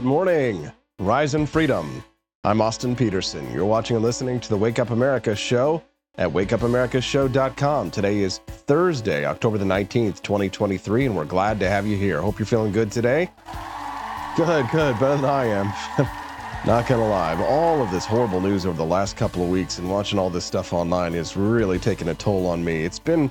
Good morning. Rise in freedom. I'm Austin Petersen. You're watching and listening to the Wake Up America show at wakeupAmericaShow.com. Today is Thursday, October the 19th, 2023, and we're glad to have you here. Hope you're feeling good today. Good, good, better than I am. Not gonna lie, all of this horrible news over the last couple of weeks and watching all this stuff online is really taking a toll on me. It's been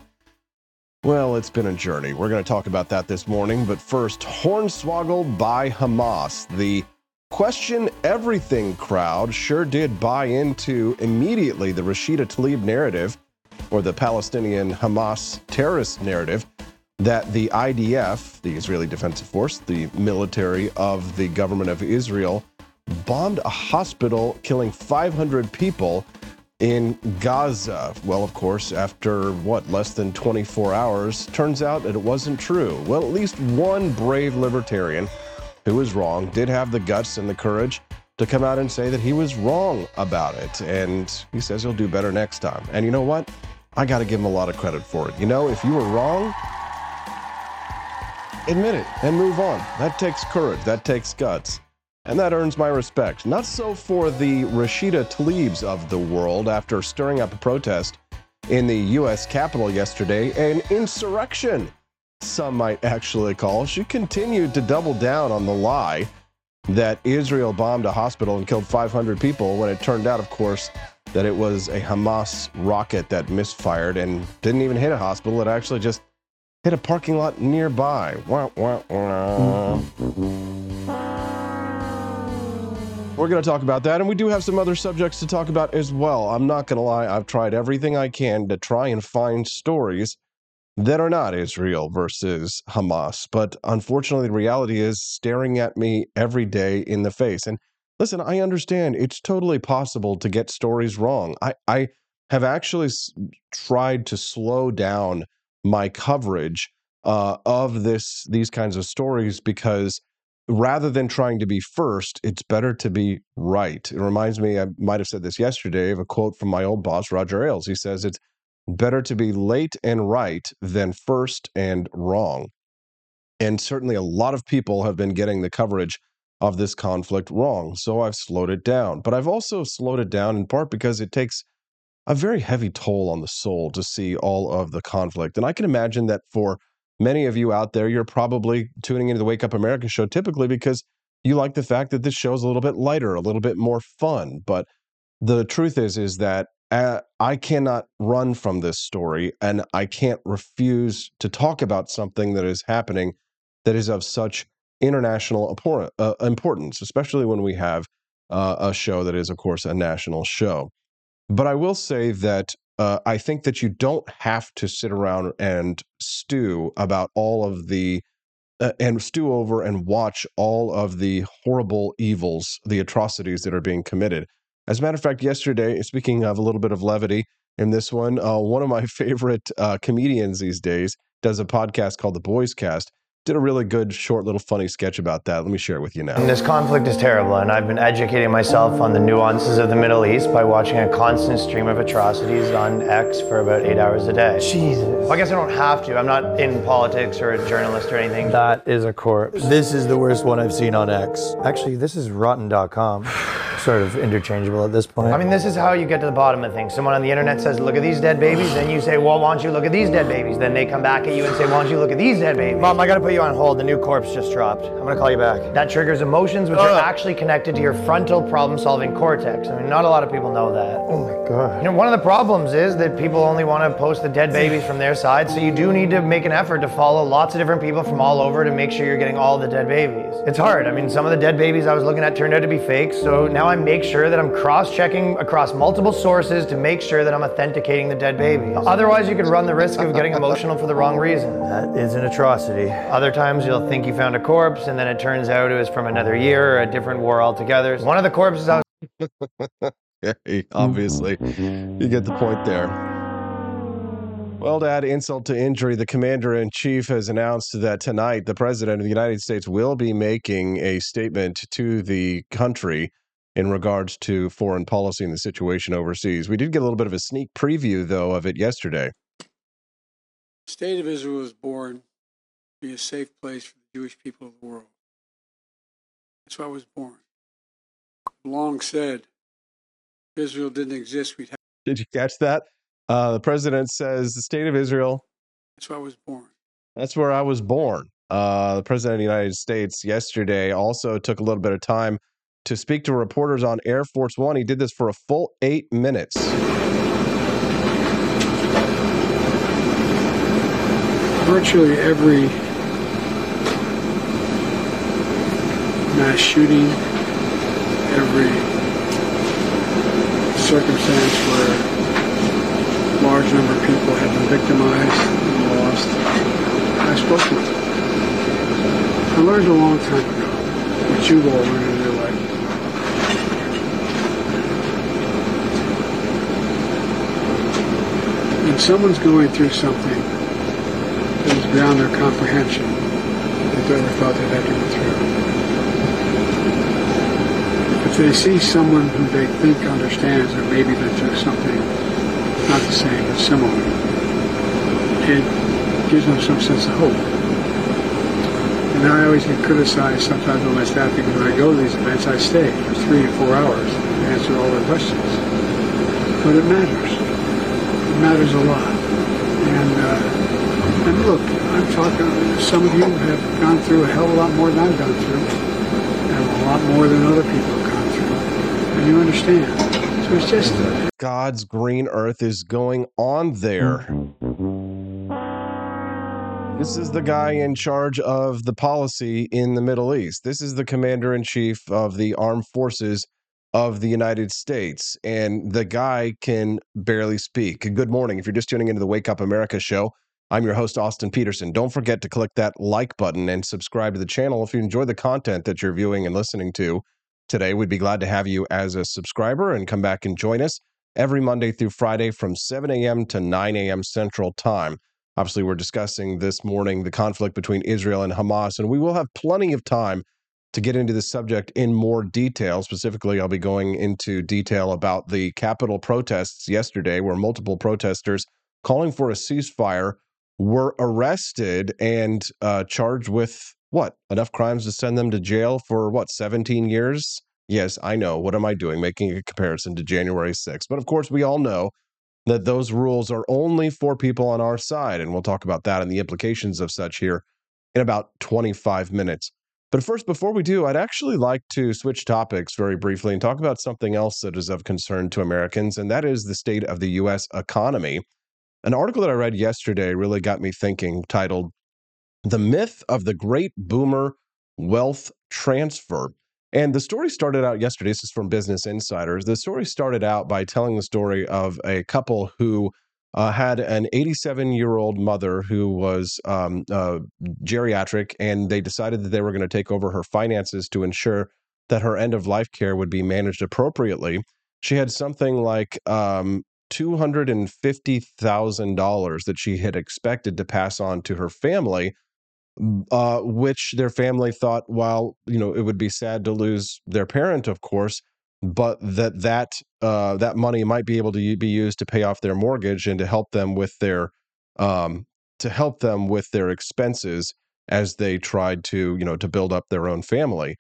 well, it's been a journey. We're going to talk about that this morning, but first, hornswoggled by Hamas. The question everything crowd sure did buy into immediately the Rashida Tlaib narrative, or the Palestinian Hamas terrorist narrative, that the IDF, the Israeli Defensive Force, the military of the government of Israel, bombed a hospital, killing 500 people in Gaza. Well, of course, after what, less than 24 hours, turns out that it wasn't true. Well, at least one brave libertarian who was wrong did have the guts and the courage to come out and say that he was wrong about it. And he says he'll do better next time. And you know what? I got to give him a lot of credit for it. You know, if you were wrong, admit it and move on. That takes courage, that takes guts and that earns my respect. Not so for the Rashida Tlaibs of the world after stirring up a protest in the U.S. Capitol yesterday, an insurrection, some might actually call. She continued to double down on the lie that Israel bombed a hospital and killed 500 people when it turned out, of course, that it was a Hamas rocket that misfired and didn't even hit a hospital. It actually just hit a parking lot nearby. Wah, wah, wah. We're going to talk about that, and we do have some other subjects to talk about as well. I'm not going to lie, I've tried everything I can to try and find stories that are not Israel versus Hamas. But unfortunately, the reality is staring at me every day in the face. And listen, I understand it's totally possible to get stories wrong. I, I have actually s- tried to slow down my coverage uh, of this these kinds of stories because rather than trying to be first, it's better to be right. It reminds me, I might have said this yesterday, of a quote from my old boss, Roger Ailes. He says, It's better to be late and right than first and wrong. And certainly a lot of people have been getting the coverage of this conflict wrong. So I've slowed it down. But I've also slowed it down in part because it takes a very heavy toll on the soul to see all of the conflict. And I can imagine that for many of you out there, you're probably tuning into the Wake Up America show typically because you like the fact that this show is a little bit lighter, a little bit more fun. But the truth is, is that uh, I cannot run from this story, and I can't refuse to talk about something that is happening that is of such international uh, importance, especially when we have uh, a show that is, of course, a national show. But I will say that uh, I think that you don't have to sit around and stew about all of the uh, and stew over and watch all of the horrible evils, the atrocities that are being committed. As a matter of fact, yesterday, speaking of a little bit of levity in this one, uh, one of my favorite uh, comedians these days does a podcast called The Boys Cast did a really good, short, little funny sketch about that. Let me share it with you now. And this conflict is terrible, and I've been educating myself on the nuances of the Middle East by watching a constant stream of atrocities on X for about eight hours a day. Jesus. Well, I guess I don't have to. I'm not in politics or a journalist or anything. That is a corpse. This is the worst one I've seen on X. Actually, this is rotten.com. sort of interchangeable at this point. I mean, this is how you get to the bottom of things. Someone on the internet says, look at these dead babies. Then you say, well, why don't you look at these dead babies? Then they come back at you and say, why don't you look at these dead babies? Mom, I gotta put you on hold. The new corpse just dropped. I'm gonna call you back. That triggers emotions, which are actually connected to your frontal problem solving cortex. I mean, not a lot of people know that. Oh my God. You know, one of the problems is that people only want to post the dead babies from their side. So you do need to make an effort to follow lots of different people from all over to make sure you're getting all the dead babies. It's hard. I mean, some of the dead babies I was looking at turned out to be fake. So now I make sure that I'm cross-checking across multiple sources to make sure that I'm authenticating the dead baby. Otherwise, you could run the risk of getting emotional for the wrong reason. That is an atrocity. Other times you'll think you found a corpse and then it turns out it was from another year or a different war altogether. One of the corpses I was Okay, obviously, you get the point there. Well, to add insult to injury, the commander in chief has announced that tonight the president of the United States will be making a statement to the country in regards to foreign policy and the situation overseas. We did get a little bit of a sneak preview, though, of it yesterday. The state of Israel was born to be a safe place for the Jewish people of the world. That's why I was born. Long said, if Israel didn't exist, we'd have. Did you catch that? Uh, the president says the state of Israel. That's why I was born. That's where I was born. Uh, the president of the United States yesterday also took a little bit of time to speak to reporters on Air Force One. He did this for a full eight minutes. Virtually every mass shooting, every circumstance where large number of people have been victimized and lost, I've spoken to. I learned a long time ago, what you've all learned in your life. Someone's going through something that is beyond their comprehension, that they ever thought they'd have to go through. If they see someone who they think understands or maybe been through something not the same but similar, it gives them some sense of hope. And I always get criticized sometimes by my staff because when I go to these events, I stay for three to four hours and answer all their questions. But it matters. It matters a lot. And uh, and look, I'm talking. Some of you have gone through a hell of a lot more than I've gone through, and a lot more than other people have gone through. And you understand. So it's just. Uh, God's green earth is going on there. This is the guy in charge of the policy in the Middle East. This is the commander in chief of the armed forces of the United States. And the guy can barely speak. Good morning. If you're just tuning into the Wake Up America show, I'm your host, Austin Petersen. Don't forget to click that like button and subscribe to the channel if you enjoy the content that you're viewing and listening to today. We'd be glad to have you as a subscriber and come back and join us every Monday through Friday from 7 a.m. to 9 a.m. Central Time. Obviously, we're discussing this morning the conflict between Israel and Hamas, and we will have plenty of time to get into the subject in more detail. Specifically, I'll be going into detail about the Capitol protests yesterday, where multiple protesters calling for a ceasefire were arrested and uh, charged with what? Enough crimes to send them to jail for what, 17 years? Yes, I know. What am I doing? Making a comparison to January 6th. But of course, we all know that those rules are only for people on our side. And we'll talk about that and the implications of such here in about 25 minutes. But first, before we do, I'd actually like to switch topics very briefly and talk about something else that is of concern to Americans, and that is the state of the U.S. economy. An article that I read yesterday really got me thinking, titled The Myth of the Great Boomer Wealth Transfer. And the story started out yesterday. This is from Business Insiders. The story started out by telling the story of a couple who uh, had an 87 year old mother who was um, uh, geriatric, and they decided that they were going to take over her finances to ensure that her end of life care would be managed appropriately. She had something like um, $250,000 that she had expected to pass on to her family uh, which their family thought, while you know, it would be sad to lose their parent, of course, but that that uh, that money might be able to be used to pay off their mortgage and to help them with their um, to help them with their expenses as they tried to you know to build up their own family.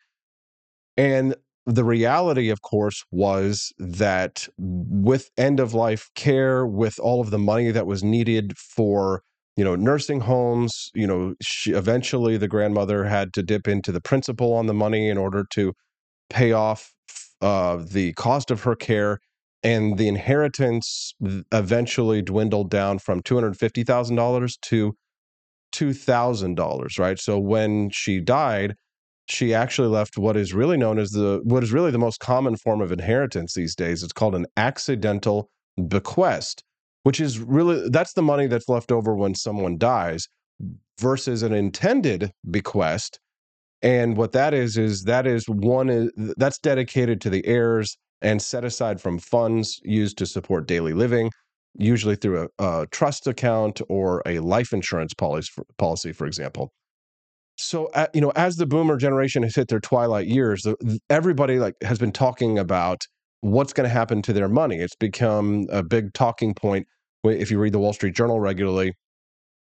And the reality, of course, was that with end of life care, with all of the money that was needed for you know nursing homes you know she, eventually the grandmother had to dip into the principal on the money in order to pay off uh, the cost of her care and the inheritance eventually dwindled down from $250000 to $2000 right? So when she died she actually left what is really known as the what is really the most common form of inheritance these days. It's called an accidental bequest which is really that's the money that's left over when someone dies versus an intended bequest and what that is is that is one that's dedicated to the heirs and set aside from funds used to support daily living usually through a, a trust account or a life insurance policy for, policy for example so you know as the boomer generation has hit their twilight years everybody like has been talking about what's going to happen to their money. It's become a big talking point. If you read the Wall Street Journal regularly,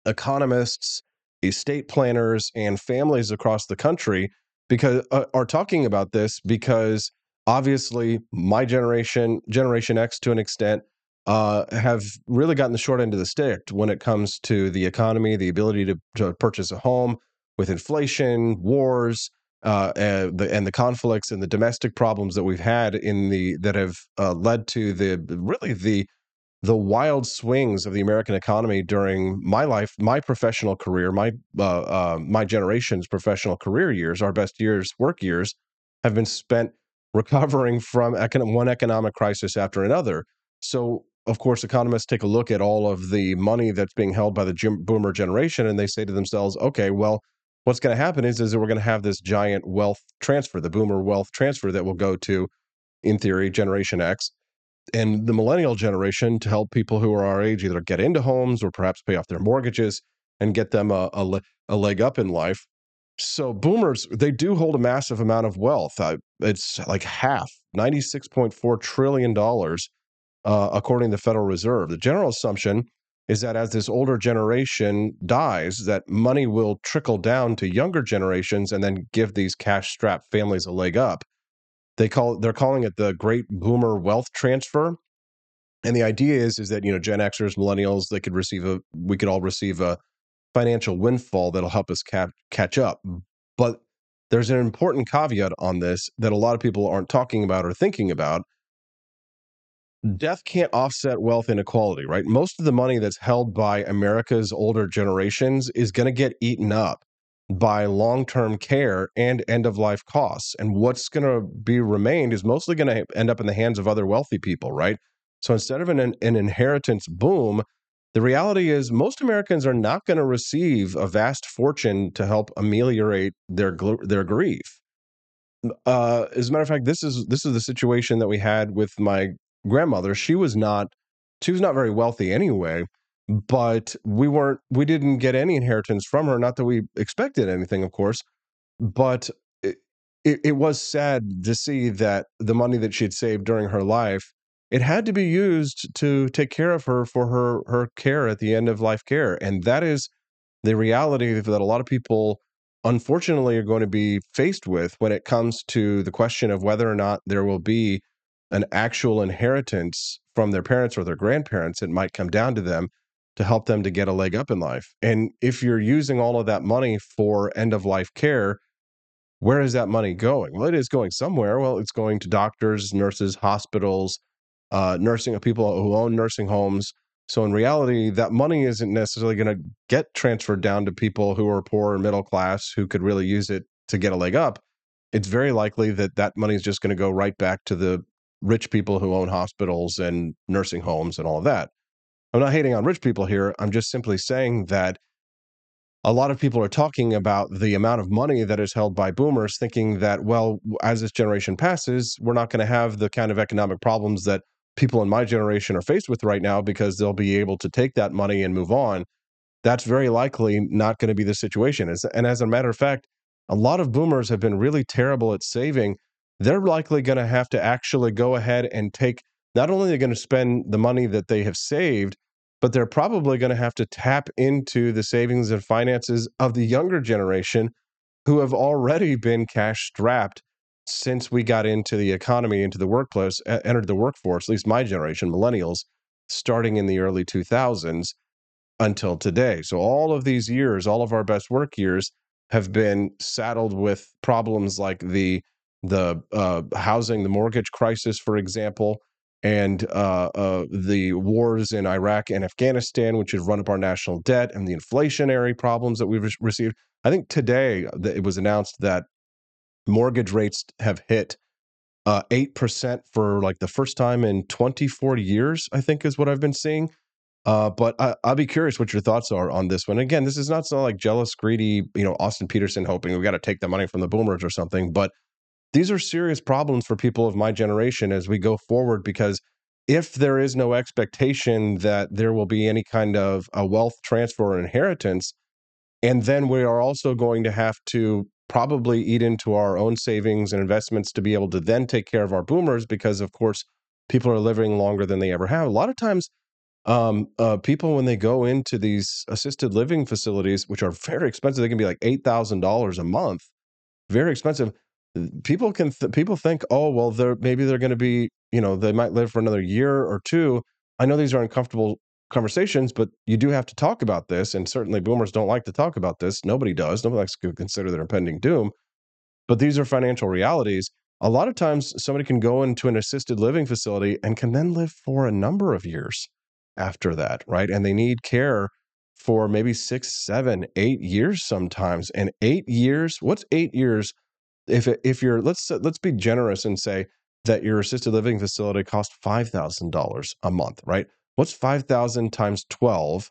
economists, estate planners, and families across the country because uh, are talking about this because obviously my generation, Generation X to an extent, uh, have really gotten the short end of the stick when it comes to the economy, the ability to, to purchase a home with inflation, wars, uh, and the and the conflicts and the domestic problems that we've had in the that have uh, led to the really the the wild swings of the American economy during my life, my professional career, my uh, uh, my generation's professional career years, our best years, work years, have been spent recovering from econ- one economic crisis after another. So, of course, economists take a look at all of the money that's being held by the gym- boomer generation, and they say to themselves, "Okay, well." what's going to happen is is that we're going to have this giant wealth transfer, the boomer wealth transfer that will go to, in theory, Generation X and the millennial generation to help people who are our age either get into homes or perhaps pay off their mortgages and get them a, a, a leg up in life. So boomers, they do hold a massive amount of wealth. It's like half, $96.4 trillion, uh, according to the Federal Reserve. The general assumption is that as this older generation dies, that money will trickle down to younger generations and then give these cash-strapped families a leg up. They call they're calling it the Great Boomer Wealth Transfer, and the idea is is that you know Gen Xers, Millennials, they could receive a we could all receive a financial windfall that'll help us cap, catch up. But there's an important caveat on this that a lot of people aren't talking about or thinking about death can't offset wealth inequality, right? Most of the money that's held by America's older generations is going to get eaten up by long term care and end of life costs. And what's going to be remained is mostly going to end up in the hands of other wealthy people, right? So instead of an, an inheritance boom, the reality is most Americans are not going to receive a vast fortune to help ameliorate their their grief. Uh, as a matter of fact, this is this is the situation that we had with my grandmother, she was not she was not very wealthy anyway, but we weren't we didn't get any inheritance from her. Not that we expected anything, of course, but it, it, it was sad to see that the money that she had saved during her life it had to be used to take care of her for her her care at the end of life care and that is the reality that a lot of people unfortunately are going to be faced with when it comes to the question of whether or not there will be an actual inheritance from their parents or their grandparents, it might come down to them to help them to get a leg up in life. And if you're using all of that money for end of life care, where is that money going? Well, it is going somewhere. Well, it's going to doctors, nurses, hospitals, uh, nursing people who own nursing homes. So in reality, that money isn't necessarily going to get transferred down to people who are poor or middle class who could really use it to get a leg up. It's very likely that that money is just going to go right back to the rich people who own hospitals and nursing homes and all of that. I'm not hating on rich people here. I'm just simply saying that a lot of people are talking about the amount of money that is held by boomers, thinking that, well, as this generation passes, we're not going to have the kind of economic problems that people in my generation are faced with right now because they'll be able to take that money and move on. That's very likely not going to be the situation. And as a matter of fact, a lot of boomers have been really terrible at saving they're likely going to have to actually go ahead and take not only are they're going to spend the money that they have saved, but they're probably going to have to tap into the savings and finances of the younger generation who have already been cash strapped since we got into the economy, into the workplace, entered the workforce, at least my generation, millennials, starting in the early 2000s until today. So, all of these years, all of our best work years have been saddled with problems like the the uh, housing, the mortgage crisis, for example, and uh, uh, the wars in Iraq and Afghanistan, which have run up our national debt, and the inflationary problems that we've re- received. I think today it was announced that mortgage rates have hit uh, eight percent for like the first time in 24 years. I think is what I've been seeing. Uh, but I, will be curious what your thoughts are on this one. Again, this is not so like jealous, greedy, you know, Austin Petersen hoping we got to take the money from the boomers or something. But these are serious problems for people of my generation as we go forward because if there is no expectation that there will be any kind of a wealth transfer or inheritance, and then we are also going to have to probably eat into our own savings and investments to be able to then take care of our boomers because, of course, people are living longer than they ever have. A lot of times, um, uh, people when they go into these assisted living facilities, which are very expensive, they can be like eight thousand dollars a month very expensive. People can th- people think, oh well, they're maybe they're going to be, you know, they might live for another year or two. I know these are uncomfortable conversations, but you do have to talk about this. And certainly, boomers don't like to talk about this. Nobody does. Nobody likes to consider their impending doom. But these are financial realities. A lot of times, somebody can go into an assisted living facility and can then live for a number of years after that, right? And they need care for maybe six, seven, eight years sometimes. And eight years, what's eight years? If if you're let's let's be generous and say that your assisted living facility costs five thousand dollars a month, right? What's five thousand times twelve,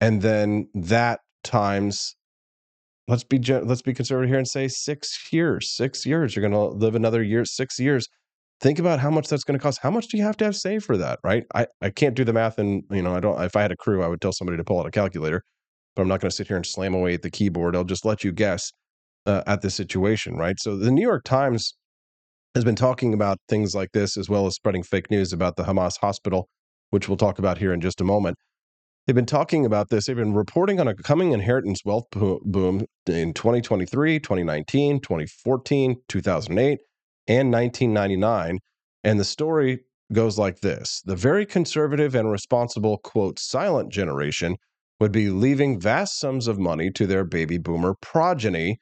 and then that times let's be let's be conservative here and say six years. Six years, you're going to live another year, six years think about how much that's going to cost. How much do you have to have saved for that? Right. I, I can't do the math. And, you know, I don't, if I had a crew, I would tell somebody to pull out a calculator, but I'm not going to sit here and slam away at the keyboard. I'll just let you guess uh, at the situation. Right. So the New York Times has been talking about things like this, as well as spreading fake news about the Hamas hospital, which we'll talk about here in just a moment. They've been talking about this. They've been reporting on a coming inheritance wealth boom in 2023, 2019, 2014, 2008 and 1999. And the story goes like this The very conservative and responsible, quote, silent generation would be leaving vast sums of money to their baby boomer progeny.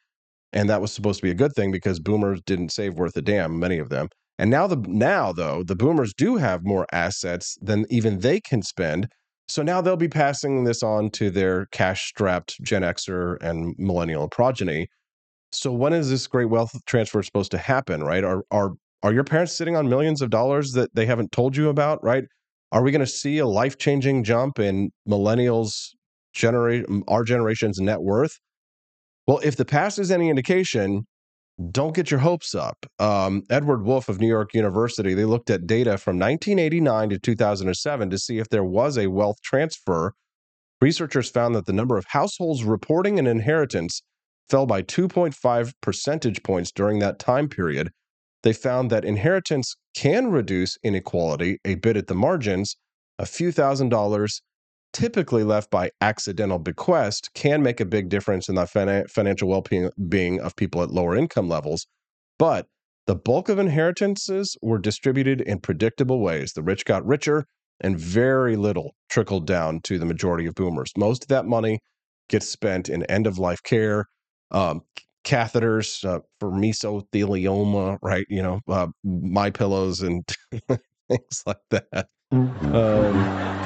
And that was supposed to be a good thing because boomers didn't save worth a damn, many of them. And now the now though, the boomers do have more assets than even they can spend. So now they'll be passing this on to their cash-strapped Gen Xer and millennial progeny so when is this great wealth transfer supposed to happen, right? Are are are your parents sitting on millions of dollars that they haven't told you about, right? Are we going to see a life-changing jump in millennials generate our generation's net worth? Well, if the past is any indication, don't get your hopes up. Um, Edward Wolff of New York University, they looked at data from 1989 to 2007 to see if there was a wealth transfer. Researchers found that the number of households reporting an inheritance fell by 2.5 percentage points during that time period. They found that inheritance can reduce inequality a bit at the margins. A few thousand dollars, typically left by accidental bequest, can make a big difference in the financial well being of people at lower income levels. But the bulk of inheritances were distributed in predictable ways. The rich got richer, and very little trickled down to the majority of boomers. Most of that money gets spent in end of life care, um, catheters uh, for mesothelioma, right? You know, uh, my pillows and things like that. Um,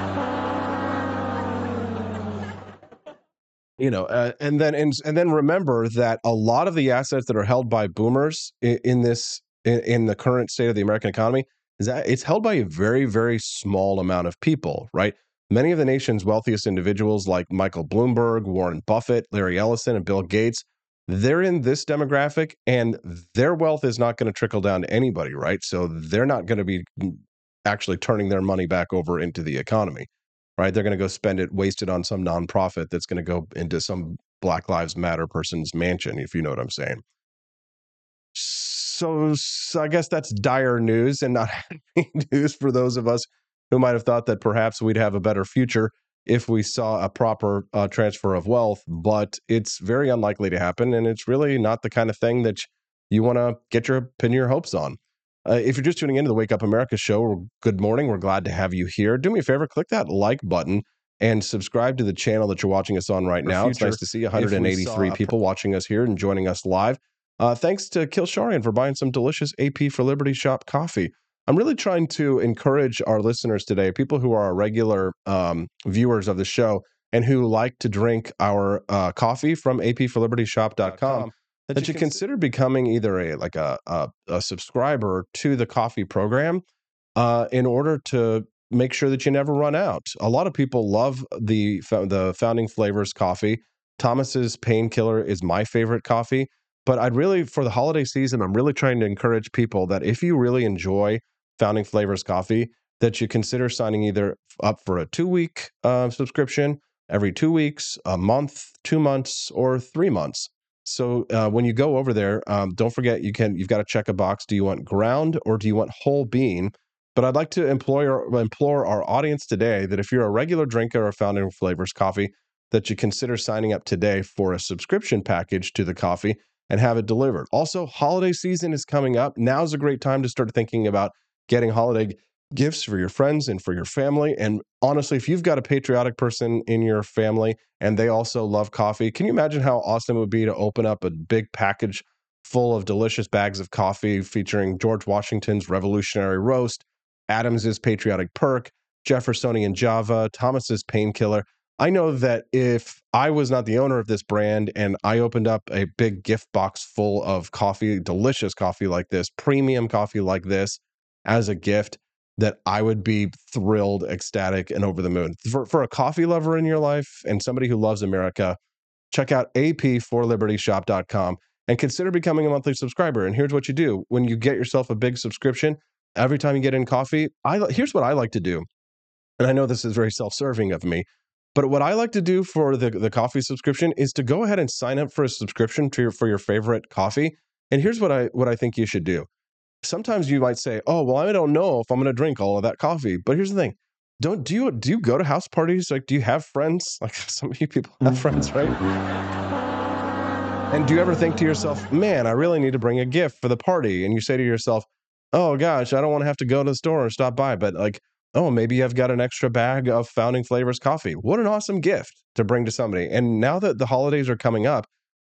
you know, uh, and then and, and then remember that a lot of the assets that are held by boomers in, in this in, in the current state of the American economy is that it's held by a very very small amount of people, right? Many of the nation's wealthiest individuals, like Michael Bloomberg, Warren Buffett, Larry Ellison, and Bill Gates, they're in this demographic and their wealth is not going to trickle down to anybody, right? So they're not going to be actually turning their money back over into the economy, right? They're going to go spend it, wasted on some nonprofit that's going to go into some Black Lives Matter person's mansion, if you know what I'm saying. So, so I guess that's dire news and not news for those of us who might have thought that perhaps we'd have a better future if we saw a proper uh, transfer of wealth, but it's very unlikely to happen. And it's really not the kind of thing that you want to get your pin your hopes on. Uh, if you're just tuning into the Wake Up America show, good morning. We're glad to have you here. Do me a favor, click that like button and subscribe to the channel that you're watching us on right now. Future, it's nice to see 183 people watching us here and joining us live. Uh, thanks to Kilsharian for buying some delicious AP for Liberty Shop coffee. I'm really trying to encourage our listeners today, people who are regular um, viewers of the show and who like to drink our uh, coffee from apforlibertyshop.com, that, that you, consider becoming either a like a, a, a subscriber to the coffee program uh, in order to make sure that you never run out. A lot of people love the the Founding Flavors coffee. Thomas's Painkiller is my favorite coffee. But I'd really, for the holiday season, I'm really trying to encourage people that if you really enjoy Founding Flavors Coffee, that you consider signing either up for a two week uh, subscription every two weeks, a month, two months, or three months. So uh, when you go over there, um, don't forget you can you've got to check a box. Do you want ground or do you want whole bean? But I'd like to employ implore our audience today that if you're a regular drinker of Founding Flavors coffee, that you consider signing up today for a subscription package to the coffee and have it delivered. Also, holiday season is coming up. Now's a great time to start thinking about getting holiday gifts for your friends and for your family. And honestly, if you've got a patriotic person in your family and they also love coffee, can you imagine how awesome it would be to open up a big package full of delicious bags of coffee featuring George Washington's Revolutionary Roast, Adams's Patriotic Perk, Jeffersonian Java, Thomas's Painkiller. I know that if I was not the owner of this brand and I opened up a big gift box full of coffee, delicious coffee like this, premium coffee like this as a gift, that I would be thrilled, ecstatic, and over the moon. For, for a coffee lover in your life and somebody who loves America, check out ap4libertyshop.com and consider becoming a monthly subscriber. And here's what you do when you get yourself a big subscription, every time you get in coffee, I here's what I like to do. And I know this is very self-serving of me, but what I like to do for the, the coffee subscription is to go ahead and sign up for a subscription to your, for your favorite coffee. And here's what I what I think you should do. Sometimes you might say, "Oh, well, I don't know if I'm going to drink all of that coffee." But here's the thing: don't do you do you go to house parties? Like, do you have friends? Like some of you people have friends, right? And do you ever think to yourself, "Man, I really need to bring a gift for the party?" And you say to yourself, "Oh gosh, I don't want to have to go to the store or stop by, but like oh, maybe I've got an extra bag of Founding Flavors coffee. What an awesome gift to bring to somebody. And now that the holidays are coming up,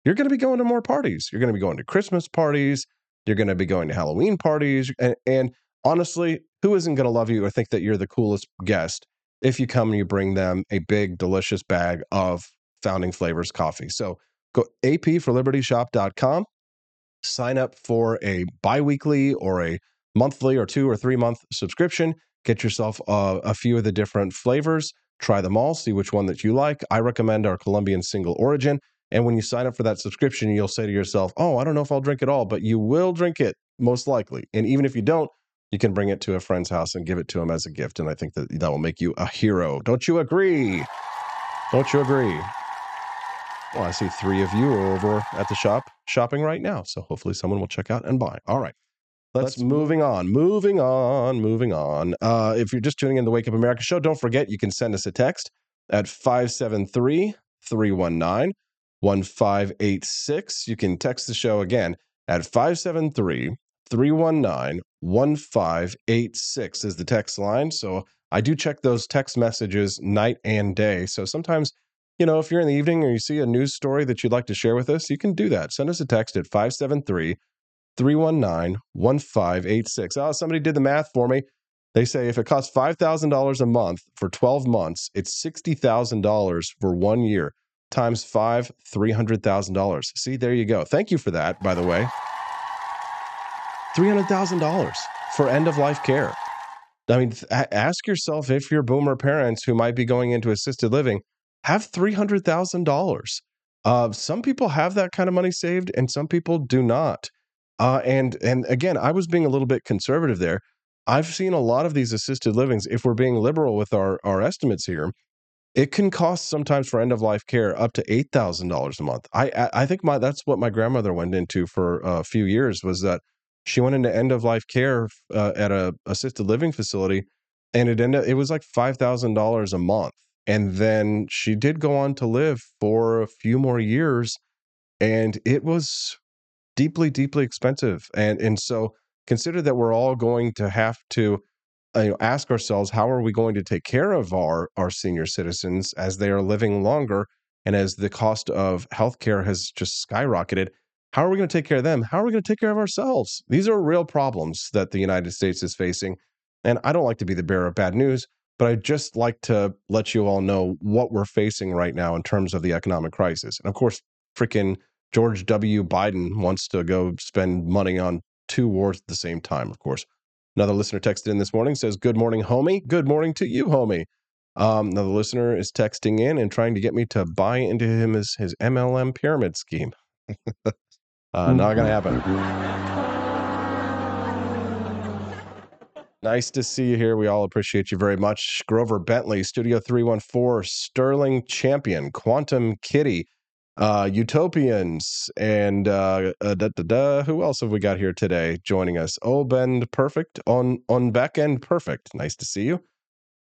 you're going to be going to more parties. You're going to be going to Christmas parties. You're going to be going to Halloween parties. And, and honestly, who isn't going to love you or think that you're the coolest guest if you come and you bring them a big, delicious bag of Founding Flavors coffee? So go apforlibertyshop.com, sign up for a biweekly or a monthly or two or three month subscription Get yourself uh, a few of the different flavors, try them all, see which one that you like. I recommend our Colombian single origin. And when you sign up for that subscription, you'll say to yourself, Oh, I don't know if I'll drink it all, but you will drink it most likely. And even if you don't, you can bring it to a friend's house and give it to him as a gift. And I think that that will make you a hero. Don't you agree? Don't you agree? Well, I see three of you are over at the shop shopping right now. So hopefully someone will check out and buy. All right. Let's, Let's moving on, moving on, moving on. Uh, if you're just tuning in the Wake Up America show, don't forget you can send us a text at 573 319 1586. You can text the show again at 573 319 1586 is the text line. So I do check those text messages night and day. So sometimes, you know, if you're in the evening or you see a news story that you'd like to share with us, you can do that. Send us a text at 573 319 1586. Oh, ah, somebody did the math for me. They say if it costs $5,000 a month for 12 months, it's $60,000 for one year times five, $300,000. See, there you go. Thank you for that, by the way. $300,000 for end of life care. I mean, ask yourself if your boomer parents who might be going into assisted living have $300,000. Uh, some people have that kind of money saved and some people do not. Uh, and and again, I was being a little bit conservative there. I've seen a lot of these assisted livings. If we're being liberal with our our estimates here, it can cost sometimes for end of life care up to eight thousand dollars a month. I I think my that's what my grandmother went into for a few years was that she went into end of life care uh, at a assisted living facility, and it ended it was like five thousand dollars a month. And then she did go on to live for a few more years, and it was deeply, deeply expensive. And and so consider that we're all going to have to Uh, you know, ask ourselves how are we going to take care of our our senior citizens as they are living longer and as the cost of healthcare has just skyrocketed how are we going to take care of them how are we going to take care of ourselves these are real problems that the united states is facing and i don't like to be the bearer of bad news but i just like to let you all know what we're facing right now in terms of the economic crisis and of course freaking George W. Biden wants to go spend money on two wars at the same time, of course. Another listener texted in this morning says, Good morning, homie. Good morning to you, homie. Um, another listener is texting in and trying to get me to buy into him his, his MLM pyramid scheme. uh, not going to happen. Nice to see you here. We all appreciate you very much. Grover Bentley, Studio 314, Sterling Champion, Quantum Kitty, uh, Utopians, and uh, uh, da, da, da. who else have we got here today joining us? Oh, Ben Perfect on on back end Perfect. Nice to see you.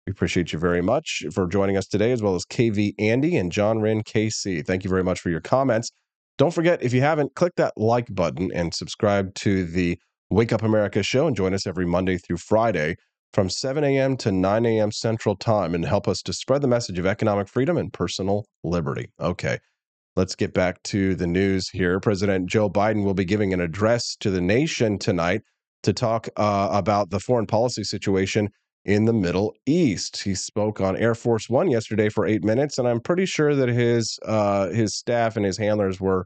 We appreciate you very much for joining us today, as well as KV Andy and John Wren KC. Thank you very much for your comments. Don't forget, if you haven't, click that like button and subscribe to the Wake Up America show and join us every Monday through Friday from 7 a.m. to 9 a.m. Central Time and help us to spread the message of economic freedom and personal liberty. Okay, let's get back to the news here. President Joe Biden will be giving an address to the nation tonight to talk uh, about the foreign policy situation in the Middle East. He spoke on Air Force One yesterday for eight minutes, and I'm pretty sure that his uh, his staff and his handlers were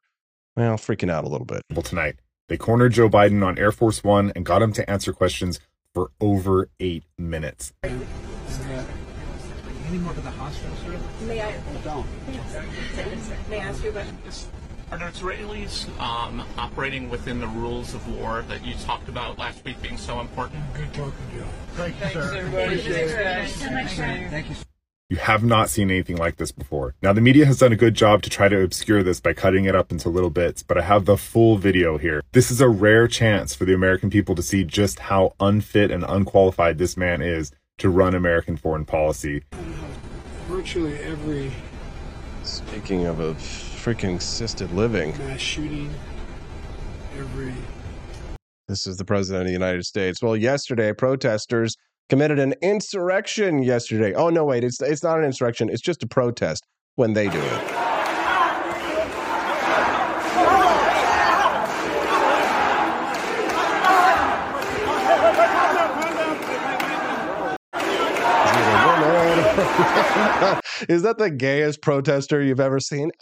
well freaking out a little bit. Well, tonight, they cornered Joe Biden on Air Force One and got him to answer questions for over eight minutes. Any more to the hospital, sir? May I? Don't. May I ask you about? Are the Israelis um, operating within the rules of war that you talked about last week being so important? Good talking to you. Thank you, sir. Thank you. You have not seen anything like this before. Now, the media has done a good job to try to obscure this by cutting it up into little bits, but I have the full video here. This is a rare chance for the American people to see just how unfit and unqualified this man is to run American foreign policy. Virtually every Speaking of a freaking assisted living, mass shooting, every this is the president of the United States. Well, yesterday, protesters committed an insurrection. Yesterday, oh no, wait, it's it's not an insurrection. It's just a protest when they do it. Is that the gayest protester you've ever seen?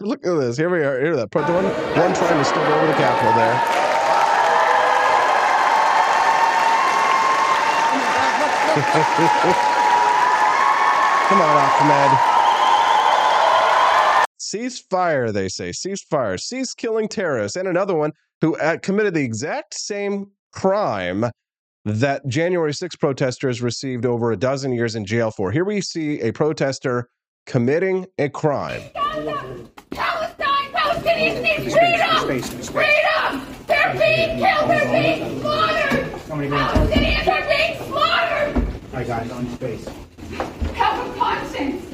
Look at this. Here we are. Here that. The one, one trying to step over the Capitol there. Come on, Ahmed. Cease fire, they say. Cease fire. Cease killing terrorists. And another one who uh, committed the exact same crime that January 6 protesters received over a dozen years in jail for. Here we see a protester committing a crime. Palestine, Palestinians need freedom! Freedom! They're being killed, they're being slaughtered! Palestinians are being slaughtered! I got it on space. Have a conscience!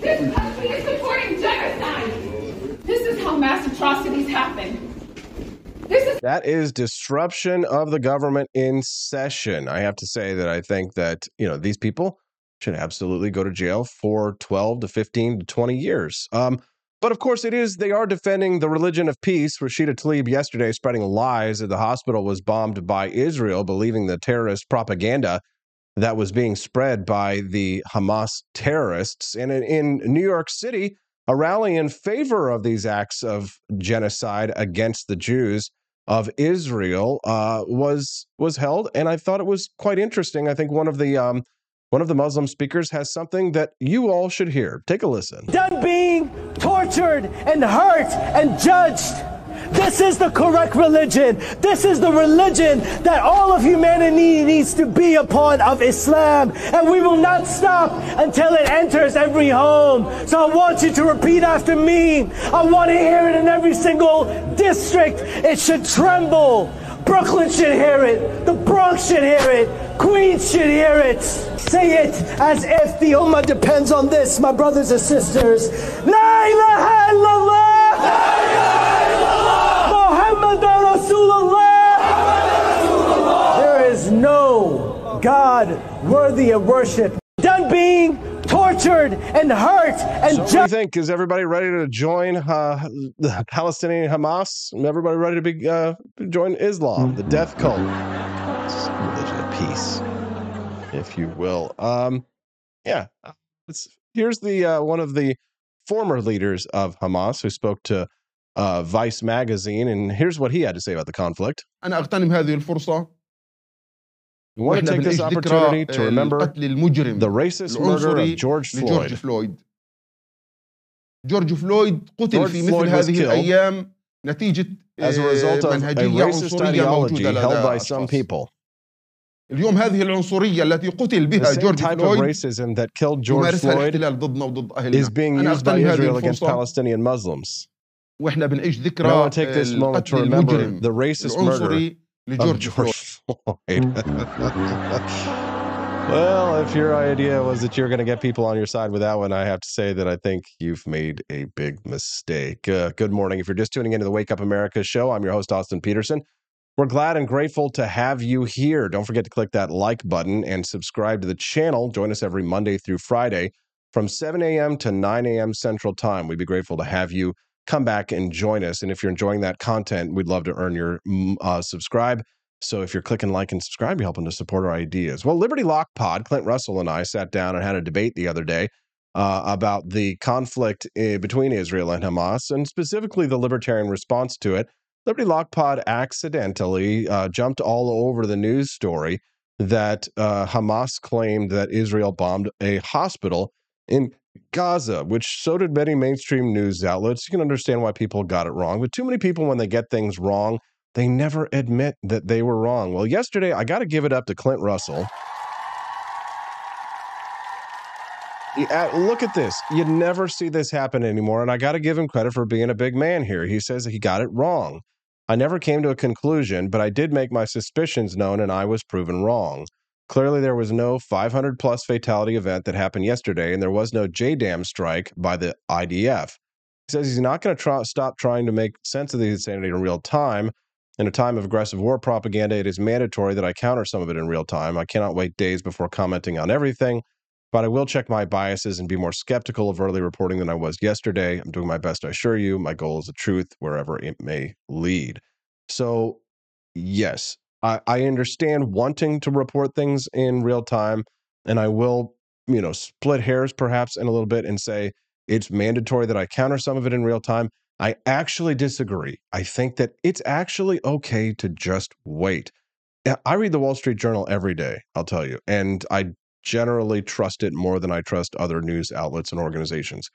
This country is supporting genocide! This is how mass atrocities happen. That is disruption of the government in session. I have to say that I think that, you know, these people should absolutely go to jail for 12 to 15 to 20 years. Um, but of course, it is, they are defending the religion of peace. Rashida Tlaib yesterday spreading lies that the hospital was bombed by Israel, believing the terrorist propaganda that was being spread by the Hamas terrorists. And in, in New York City, a rally in favor of these acts of genocide against the Jews of Israel uh, was was held, and I thought it was quite interesting. I think one of the um, one of the Muslim speakers has something that you all should hear. Take a listen. done being tortured and hurt and judged. This is the correct religion. This is the religion that all of humanity needs to be upon of Islam. And we will not stop until it enters every home. So I want you to repeat after me. I want to hear it in every single district. It should tremble. Brooklyn should hear it. The Bronx should hear it. Queens should hear it. Say it as if the Ummah depends on this, my brothers and sisters. La ilaha illallah. Muhammadan Rasulullah. There is no God worthy of worship. Done being tortured and hurt and So what do you think? Is everybody ready to join uh, the Palestinian Hamas? Everybody ready to be uh, join Islam, the death cult, It's religion of peace, if you will. Um, yeah, it's, here's the uh, one of the former leaders of Hamas who spoke to uh, Vice magazine, and here's what he had to say about the conflict. أنا أغتنم هذه الفرصة We want to وإحنا take this بنعيش opportunity ذكرى to remember القتل المجرم the racist murder العنصري of George لجورج Floyd. فلويد جورج فلويد قتل George في Floyd مثل was هذه killed الأيام نتيجة as a آه، result of a منهجية racist عنصرية ideology موجودة held by لدى some أشخاص people. اليوم هذه العنصرية التي قتل The بها same جورج type of فلويد racism that killed George يمارسها Floyd الاحتلال ضدنا وضد is أهلنا being أنا used by أغتنم هذه Israel against الفرصة واحنا بنعيش ذكرى القتل المجرم العنصري لجورج فلويد Well, if your idea was that you're going to get people on your side with that one, I have to say that I think you've made a big mistake. Uh, good morning. If you're just tuning into the Wake Up America show, I'm your host, Austin Petersen. We're glad and grateful to have you here. Don't forget to click that like button and subscribe to the channel. Join us every Monday through Friday from 7 a.m. to 9 a.m. Central Time. We'd be grateful to have you come back and join us. And if you're enjoying that content, we'd love to earn your mm, uh, subscribe. So if you're clicking like and subscribe, you're helping to support our ideas. Well, Liberty Lock Pod, Clint Russell and I sat down and had a debate the other day uh, about the conflict uh, between Israel and Hamas, and specifically the libertarian response to it. Liberty Lock Pod accidentally uh, jumped all over the news story that uh, Hamas claimed that Israel bombed a hospital in Gaza, which so did many mainstream news outlets. You can understand why people got it wrong, but too many people, when they get things wrong, they never admit that they were wrong. Well, yesterday, I got to give it up to Clint Russell. Yeah, uh, look at this. You never see this happen anymore. And I got to give him credit for being a big man here. He says he got it wrong. I never came to a conclusion, but I did make my suspicions known and I was proven wrong. Clearly, there was no 500 plus fatality event that happened yesterday, and there was no JDAM strike by the IDF. He says he's not going to try, stop trying to make sense of the insanity in real time. In a time of aggressive war propaganda, it is mandatory that I counter some of it in real time. I cannot wait days before commenting on everything, but I will check my biases and be more skeptical of early reporting than I was yesterday. I'm doing my best, I assure you. My goal is the truth, wherever it may lead. So, yes, I, I understand wanting to report things in real time, and I will, you know, split hairs perhaps in a little bit and say it's mandatory that I counter some of it in real time. I actually disagree. I think that it's actually okay to just wait. I read the Wall Street Journal every day, I'll tell you, and I generally trust it more than I trust other news outlets and organizations.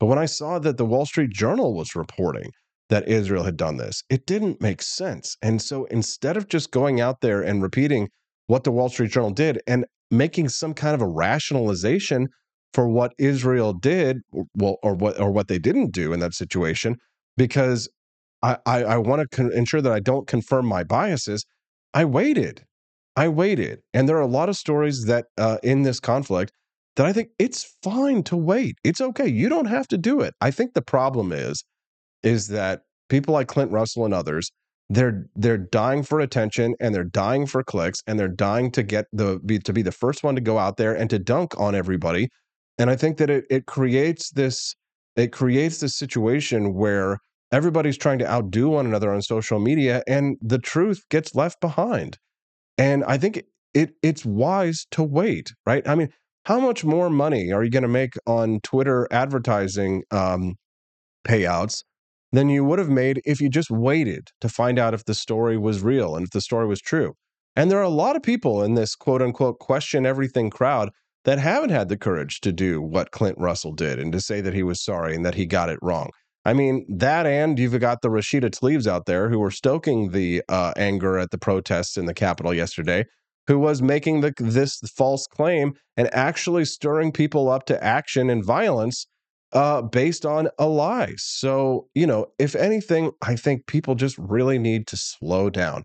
But when I saw that the Wall Street Journal was reporting that Israel had done this, it didn't make sense. And so instead of just going out there and repeating what the Wall Street Journal did and making some kind of a rationalization for what Israel did, well, or what or what they didn't do in that situation, because I I, I want to con- ensure that I don't confirm my biases. I waited, I waited, and there are a lot of stories that uh, in this conflict that I think it's fine to wait. It's okay. You don't have to do it. I think the problem is is that people like Clint Russell and others they're they're dying for attention and they're dying for clicks and they're dying to get the be, to be the first one to go out there and to dunk on everybody and I think that it it creates this it creates this situation where everybody's trying to outdo one another on social media and the truth gets left behind. And I think it it's wise to wait, right? I mean, how much more money are you going to make on Twitter advertising um, payouts than you would have made if you just waited to find out if the story was real and if the story was true? And there are a lot of people in this quote unquote question everything crowd that haven't had the courage to do what Clint Russell did and to say that he was sorry and that he got it wrong. I mean, that and you've got the Rashida Tlaibs out there who were stoking the uh, anger at the protests in the Capitol yesterday, who was making the, this false claim and actually stirring people up to action and violence uh, based on a lie. So, you know, if anything, I think people just really need to slow down.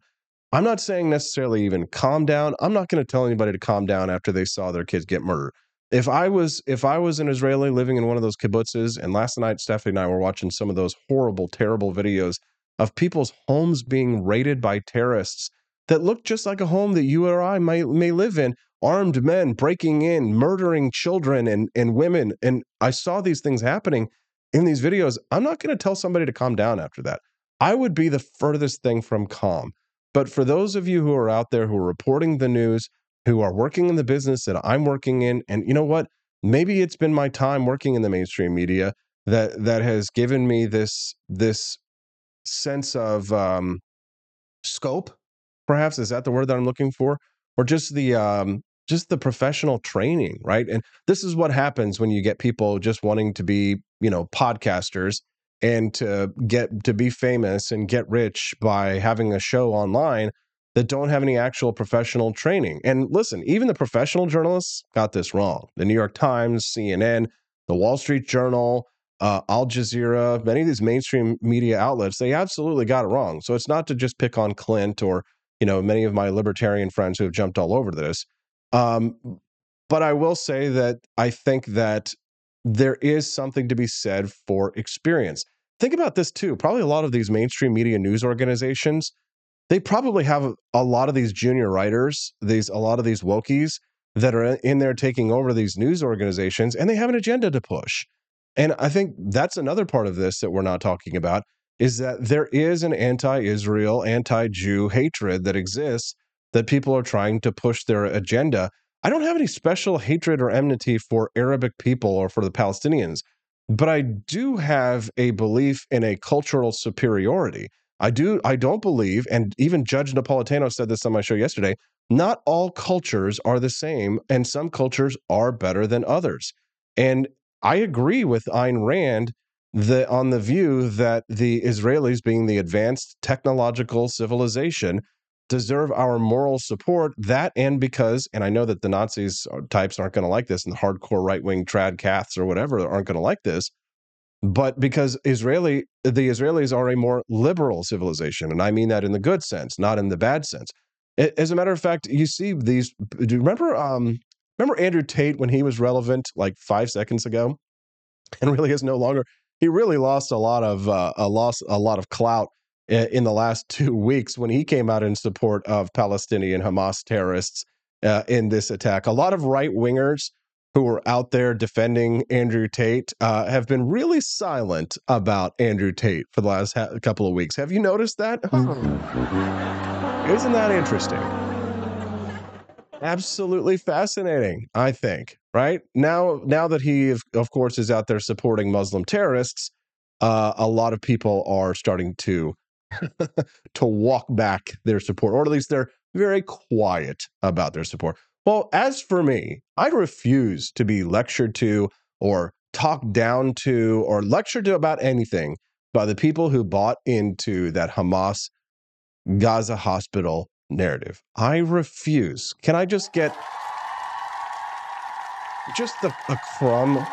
I'm not saying necessarily even calm down. I'm not going to tell anybody to calm down after they saw their kids get murdered. If I was if I was an Israeli living in one of those kibbutzes, and last night Stephanie and I were watching some of those horrible, terrible videos of people's homes being raided by terrorists that looked just like a home that you or I may may live in, armed men breaking in, murdering children and and women, and I saw these things happening in these videos. I'm not going to tell somebody to calm down after that. I would be the furthest thing from calm. But for those of you who are out there who are reporting the news, who are working in the business that I'm working in, and you know what? Maybe it's been my time working in the mainstream media that that has given me this this sense of um, scope. Perhaps is that the word that I'm looking for, or just the um, just the professional training, right? And this is what happens when you get people just wanting to be, you know, podcasters and to get to be famous and get rich by having a show online that don't have any actual professional training. And listen, even the professional journalists got this wrong. The New York Times, CNN, the Wall Street Journal, uh, Al Jazeera, many of these mainstream media outlets, they absolutely got it wrong. So it's not to just pick on Clint or you know many of my libertarian friends who have jumped all over this. Um, But I will say that I think that there is something to be said for experience. Think about this too. Probably a lot of these mainstream media news organizations, they probably have a lot of these junior writers, these a lot of these wokies that are in there taking over these news organizations and they have an agenda to push. And I think that's another part of this that we're not talking about is that there is an anti-Israel, anti-Jew hatred that exists that people are trying to push their agenda. I don't have any special hatred or enmity for Arabic people or for the Palestinians, but I do have a belief in a cultural superiority. I do I don't believe and even Judge Napolitano said this on my show yesterday, not all cultures are the same and some cultures are better than others. And I agree with Ayn Rand the, on the view that the Israelis, being the advanced technological civilization, deserve our moral support. That and because, and I know that the Nazis types aren't going to like this, and the hardcore right wing trad caths or whatever aren't going to like this, but because Israeli, the Israelis are a more liberal civilization, and I mean that in the good sense, not in the bad sense. As a matter of fact, you see these. Do you remember? Um, remember Andrew Tate when he was relevant like five seconds ago, and really is no longer he really lost a lot of uh, a loss a lot of clout in the last two weeks when he came out in support of Palestinian Hamas terrorists uh, in this attack. A lot of right wingers who were out there defending Andrew Tate uh, have been really silent about Andrew Tate for the last ha- couple of weeks. Have you noticed that? Mm. Isn't that interesting? Absolutely fascinating, I think. Right now, now that he, of course, is out there supporting Muslim terrorists, uh, a lot of people are starting to to walk back their support, or at least they're very quiet about their support. Well, as for me, I refuse to be lectured to or talked down to or lectured to about anything by the people who bought into that Hamas Gaza hospital narrative. I refuse. Can I just get just the, a crumb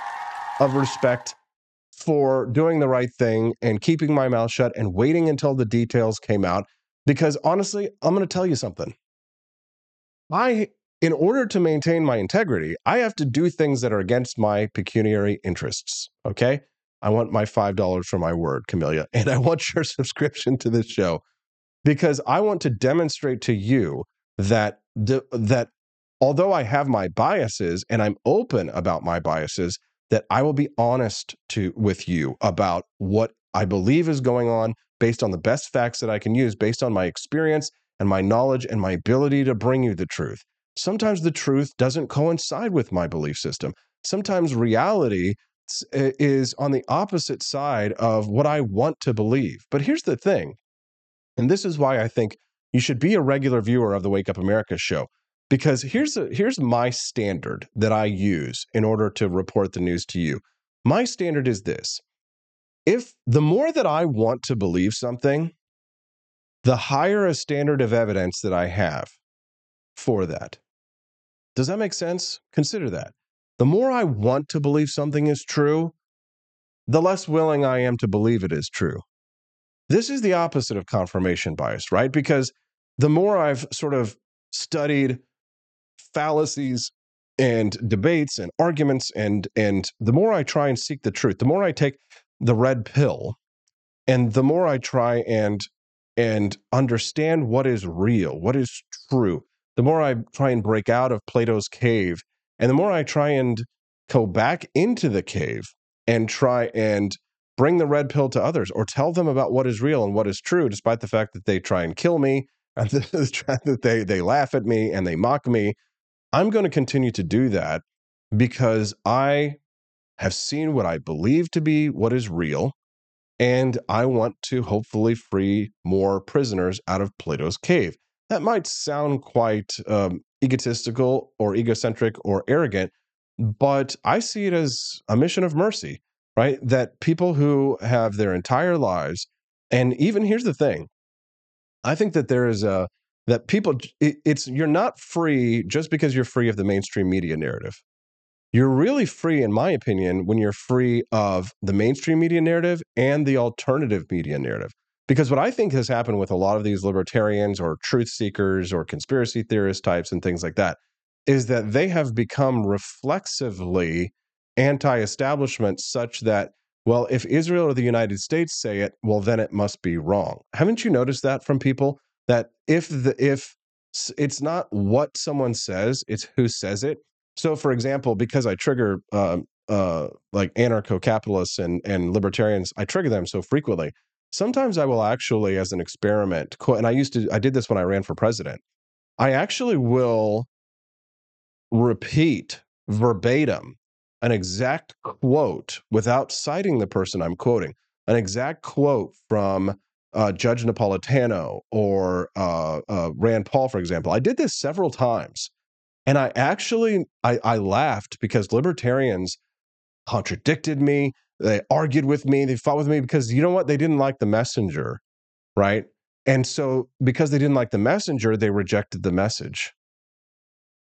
of respect for doing the right thing and keeping my mouth shut and waiting until the details came out? Because honestly, I'm going to tell you something. I, in order to maintain my integrity, I have to do things that are against my pecuniary interests. Okay. I want my $5 for my word, Camellia, and I want your subscription to this show because I want to demonstrate to you that that although I have my biases and I'm open about my biases, that I will be honest to with you about what I believe is going on based on the best facts that I can use, based on my experience and my knowledge and my ability to bring you the truth. Sometimes the truth doesn't coincide with my belief system. Sometimes reality is on the opposite side of what I want to believe. But here's the thing and this is why I think you should be a regular viewer of the Wake Up America show because here's a, here's my standard that I use in order to report the news to you. My standard is this. If the more that I want to believe something, the higher a standard of evidence that I have for that. Does that make sense? Consider that. The more I want to believe something is true, the less willing I am to believe it is true. This is the opposite of confirmation bias, right? Because the more I've sort of studied fallacies and debates and arguments and and the more I try and seek the truth, the more I take the red pill and the more I try and and understand what is real, what is true, the more I try and break out of Plato's cave and the more I try and go back into the cave and try and bring the red pill to others or tell them about what is real and what is true, despite the fact that they try and kill me and that they, they laugh at me and they mock me. I'm going to continue to do that because I have seen what I believe to be what is real. And I want to hopefully free more prisoners out of Plato's cave. That might sound quite um, egotistical or egocentric or arrogant, but I see it as a mission of mercy right? That people who have their entire lives, and even here's the thing I think that there is a, that people, it, it's, you're not free just because you're free of the mainstream media narrative. You're really free, in my opinion, when you're free of the mainstream media narrative and the alternative media narrative. Because what I think has happened with a lot of these libertarians or truth seekers or conspiracy theorist types and things like that is that they have become reflexively anti-establishment such that well if israel or the united states say it well then it must be wrong. Haven't you noticed that from people? That if the if it's not what someone says it's who says it. So for example because i trigger um, uh, like anarcho-capitalists and and libertarians i trigger them so frequently. Sometimes i will actually as an experiment quote and i used to i did this when i ran for president. I actually will repeat verbatim an exact quote without citing the person I'm quoting, an exact quote from uh, Judge Napolitano or uh, uh, Rand Paul, for example. I did this several times, and I actually I, I laughed because libertarians contradicted me. They argued with me. They fought with me because you know what? They didn't like the messenger, right? And so because they didn't like the messenger, they rejected the message.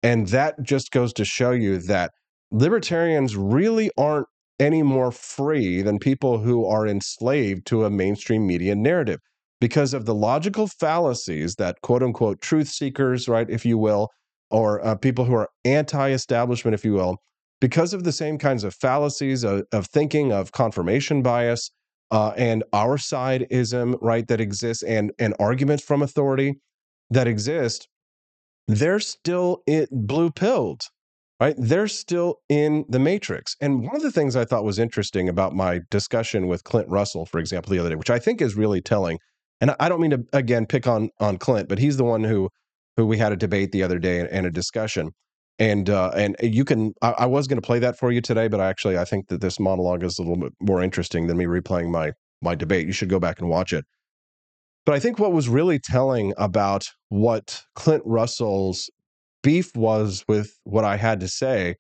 And that just goes to show you that libertarians really aren't any more free than people who are enslaved to a mainstream media narrative because of the logical fallacies that quote unquote truth seekers, right, if you will, or uh, people who are anti establishment, if you will, because of the same kinds of fallacies of, of thinking, of confirmation bias. Uh, and our sideism, right, that exists, and and arguments from authority that exist, they're still in blue pilled right? They're still in the matrix. And one of the things i thought was interesting about my discussion with clint russell for example the other day which i think is really telling and i don't mean to again pick on on clint but he's the one who who we had a debate the other day and, a discussion. And uh and you can i, I was going to play that for you today but I actually i think that this monologue is a little bit more interesting than me replaying my my debate. You should go back and watch it. But I think what was really telling about what Clint Russell's beef was with what I had to say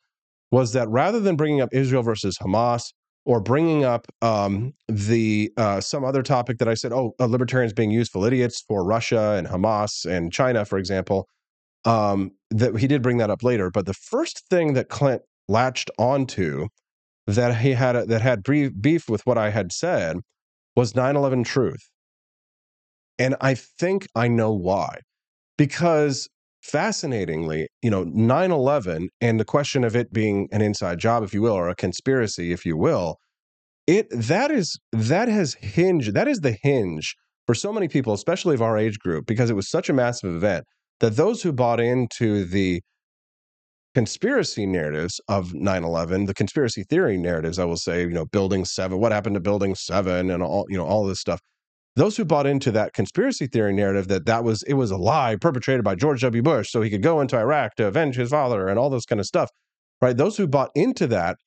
was that rather than bringing up Israel versus Hamas or bringing up um, the uh, some other topic that I said, oh, uh, libertarians being useful idiots for Russia and Hamas and China, for example, um, that he did bring that up later. But the first thing that Clint latched onto that he had a, that had beef with what I had said was 9/11 truth. And I think I know why. Because fascinatingly, you know, 9 11 and the question of it being an inside job, if you will, or a conspiracy, if you will, it that is that has hinged that is the hinge for so many people, especially of our age group, because it was such a massive event that those who bought into the conspiracy narratives of 9-11 the conspiracy theory narratives i will say you know building 7 what happened to building 7 and all you know all this stuff those who bought into that conspiracy theory narrative that that was it was a lie perpetrated by George W. Bush so he could go into Iraq to avenge his father and all this kind of stuff, right? Those who bought into that,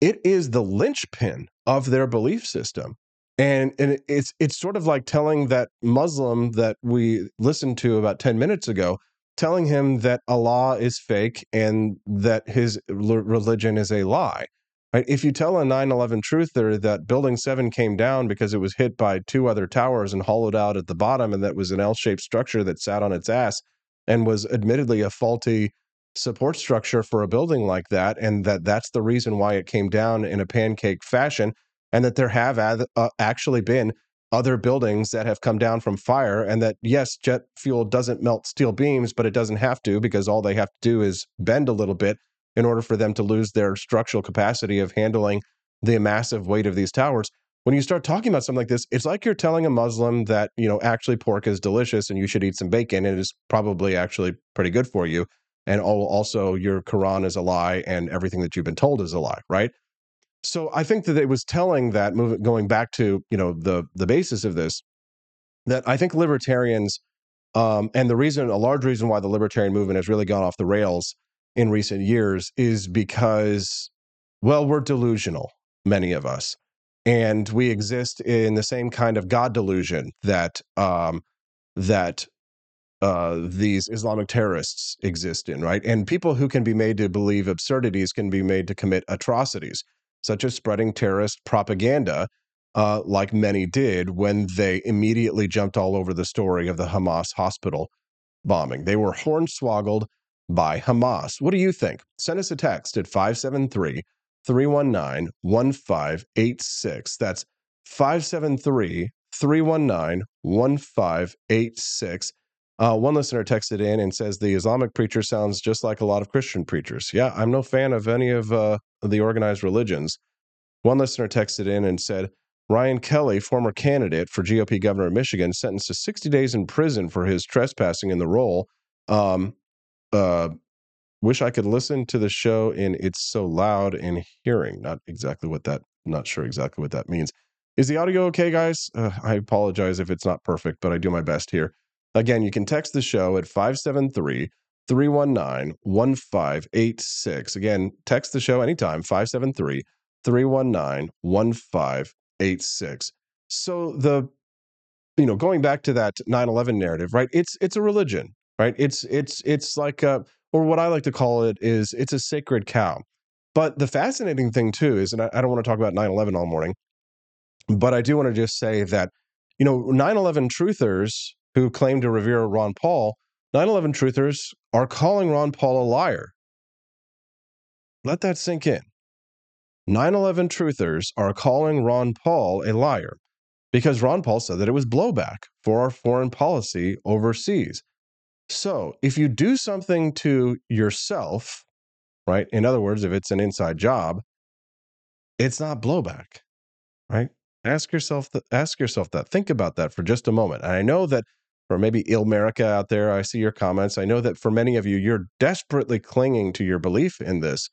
it is the linchpin of their belief system. And, and it's it's sort of like telling that Muslim that we listened to about 10 minutes ago, telling him that Allah is fake and that his religion is a lie. Right? If you tell a 9/11 truther that Building 7 came down because it was hit by two other towers and hollowed out at the bottom and that was an L-shaped structure that sat on its ass and was admittedly a faulty support structure for a building like that and that that's the reason why it came down in a pancake fashion and that there have ad, uh, actually been other buildings that have come down from fire and that yes jet fuel doesn't melt steel beams but it doesn't have to because all they have to do is bend a little bit in order for them to lose their structural capacity of handling the massive weight of these towers. When you start talking about something like this, it's like you're telling a Muslim that, you know, actually pork is delicious and you should eat some bacon and it is probably actually pretty good for you. And also your Quran is a lie and everything that you've been told is a lie, right? So I think that it was telling that moving going back to, you know, the the basis of this, that I think libertarians um, and the reason, a large reason why the libertarian movement has really gone off the rails in recent years is because, well, we're delusional, many of us. And we exist in the same kind of God delusion that um, that uh, these Islamic terrorists exist in, right? And people who can be made to believe absurdities can be made to commit atrocities, such as spreading terrorist propaganda, uh, like many did when they immediately jumped all over the story of the Hamas hospital bombing. They were hornswoggled by Hamas. What do you think? Send us a text at 573 319 1586. That's 573 319 1586. Uh, one listener texted in and says the Islamic preacher sounds just like a lot of Christian preachers. Yeah, I'm no fan of any of uh, the organized religions. One listener texted in and said Ryan Kelley, former candidate for GOP governor of Michigan, sentenced to 60 days in prison for his trespassing in the role. Um, uh, wish I could listen to the show in it's so loud in hearing. Not exactly what that. Not sure exactly what that means. Is the audio okay, guys? Uh, I apologize if it's not perfect, but I do my best here. Again, you can text the show at 573 319 1586. Again, text the show anytime 573 319 1586. So the you know, going back to that 9/11 narrative, right? It's it's a religion, right? It's it's it's like a or what I like to call it is it's a sacred cow. But the fascinating thing too is and I, I don't want to talk about 9/11 all morning, but I do want to just say that you know, 9/11 truthers who claim to revere Ron Paul, 9/11 truthers are calling Ron Paul a liar. Let that sink in. 9/11 truthers are calling Ron Paul a liar because Ron Paul said that it was blowback for our foreign policy overseas. So, if you do something to yourself, right? In other words, if it's an inside job, it's not blowback, right? Ask yourself th- ask yourself that. Think about that for just a moment. And I know that for maybe Ilmerica out there, I see your comments. I know that for many of you, you're desperately clinging to your belief in this.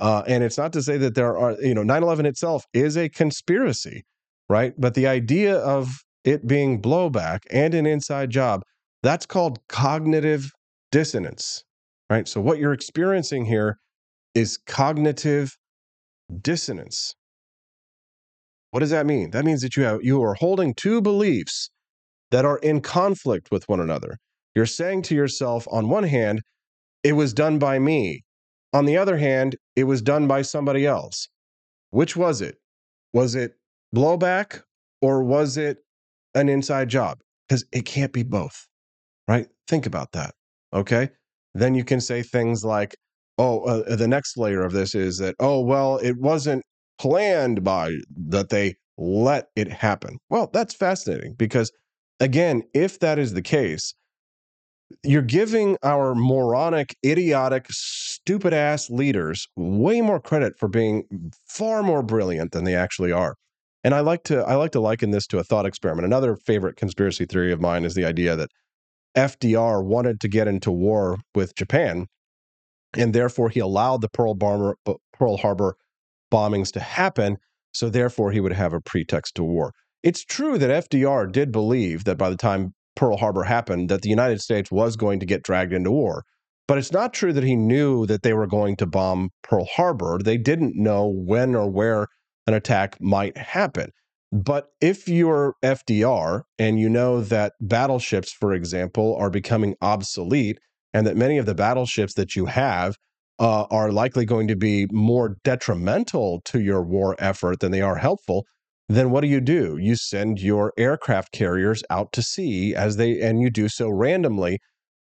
Uh, and it's not to say that there are, you know, 9 11 itself is a conspiracy, right? But the idea of it being blowback and an inside job, that's called cognitive dissonance, right? So what you're experiencing here is cognitive dissonance. What does that mean? That means that you have you are holding two beliefs that are in conflict with one another. You're saying to yourself on one hand, it was done by me. On the other hand, it was done by somebody else. Which was it? Was it blowback or was it an inside job? Because it can't be both, right? Think about that. Okay. Then you can say things like, oh, uh, the next layer of this is that, oh, well, it wasn't planned by that they let it happen. Well, that's fascinating because, again, if that is the case, you're giving our moronic, idiotic, stupid ass leaders way more credit for being far more brilliant than they actually are. And I like to I like to liken this to a thought experiment. Another favorite conspiracy theory of mine is the idea that FDR wanted to get into war with Japan, and therefore he allowed the Pearl Harbor Pearl Harbor bombings to happen, so therefore he would have a pretext to war. It's true that FDR did believe that by the time Pearl Harbor happened that the United States was going to get dragged into war. But it's not true that he knew that they were going to bomb Pearl Harbor. They didn't know when or where an attack might happen. But if you're FDR and you know that battleships, for example, are becoming obsolete and that many of the battleships that you have uh, are likely going to be more detrimental to your war effort than they are helpful, then what do you do? You send your aircraft carriers out to sea as they, and you do so randomly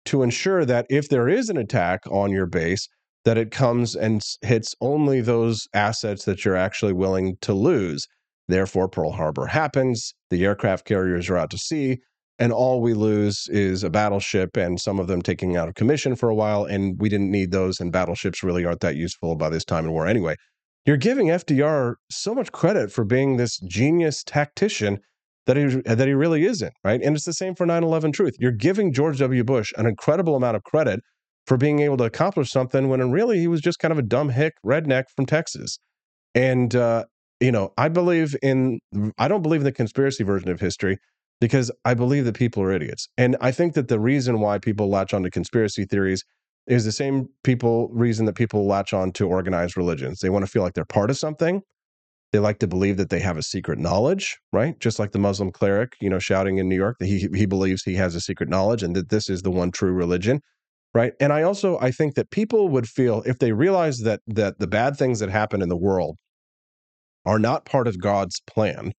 to ensure that if there is an attack on your base, that it comes and hits only those assets that you're actually willing to lose. Therefore, Pearl Harbor happens, the aircraft carriers are out to sea, and all we lose is a battleship and some of them taking out of commission for a while. And we didn't need those, and battleships really aren't that useful by this time in war anyway. You're giving FDR so much credit for being this genius tactician that he that he really isn't, right? And it's the same for 9/11 Truth. You're giving George W. Bush an incredible amount of credit for being able to accomplish something when really he was just kind of a dumb hick redneck from Texas. And uh, you know, I believe in I don't believe in the conspiracy version of history because I believe that people are idiots. And I think that the reason why people latch onto conspiracy theories is the same people reason that people latch on to organized religions. They want to feel like they're part of something. They like to believe that they have a secret knowledge, right? Just like the Muslim cleric, you know, shouting in New York that he he believes he has a secret knowledge and that this is the one true religion, right? And I also I think that people would feel if they realize that that the bad things that happen in the world are not part of God's plan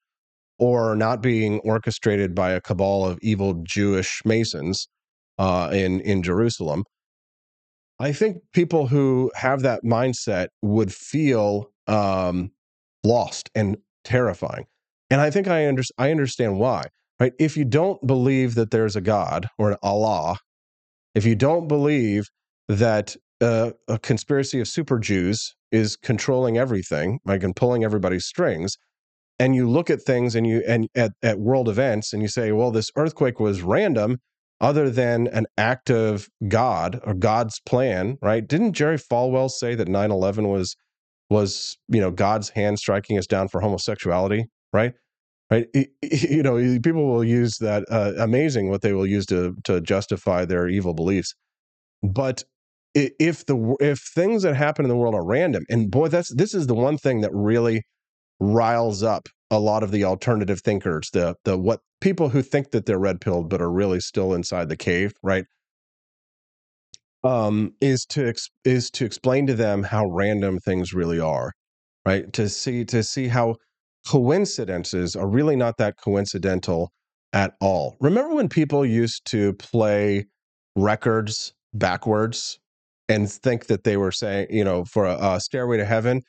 or not being orchestrated by a cabal of evil Jewish Masons uh, in in Jerusalem, I think people who have that mindset would feel um, lost and terrifying. And I think I, under, I understand why. right? If you don't believe that there's a God or an Allah, if you don't believe that uh, a conspiracy of super Jews is controlling everything, like and pulling everybody's strings, and you look at things and you and at, at world events and you say, well, this earthquake was random, other than an act of God or God's plan, right? Didn't Jerry Falwell say that 9-11 was was you know God's hand striking us down for homosexuality, right? Right? You know, people will use that. Uh, amazing what they will use to to justify their evil beliefs. But if the if things that happen in the world are random, and boy, that's this is the one thing that really riles up a lot of the alternative thinkers, the the what people who think that they're red pilled but are really still inside the cave, right? Um, is to is to explain to them how random things really are, right? To see to see how coincidences are really not that coincidental at all. Remember when people used to play records backwards and think that they were saying, you know, for a, a stairway to heaven,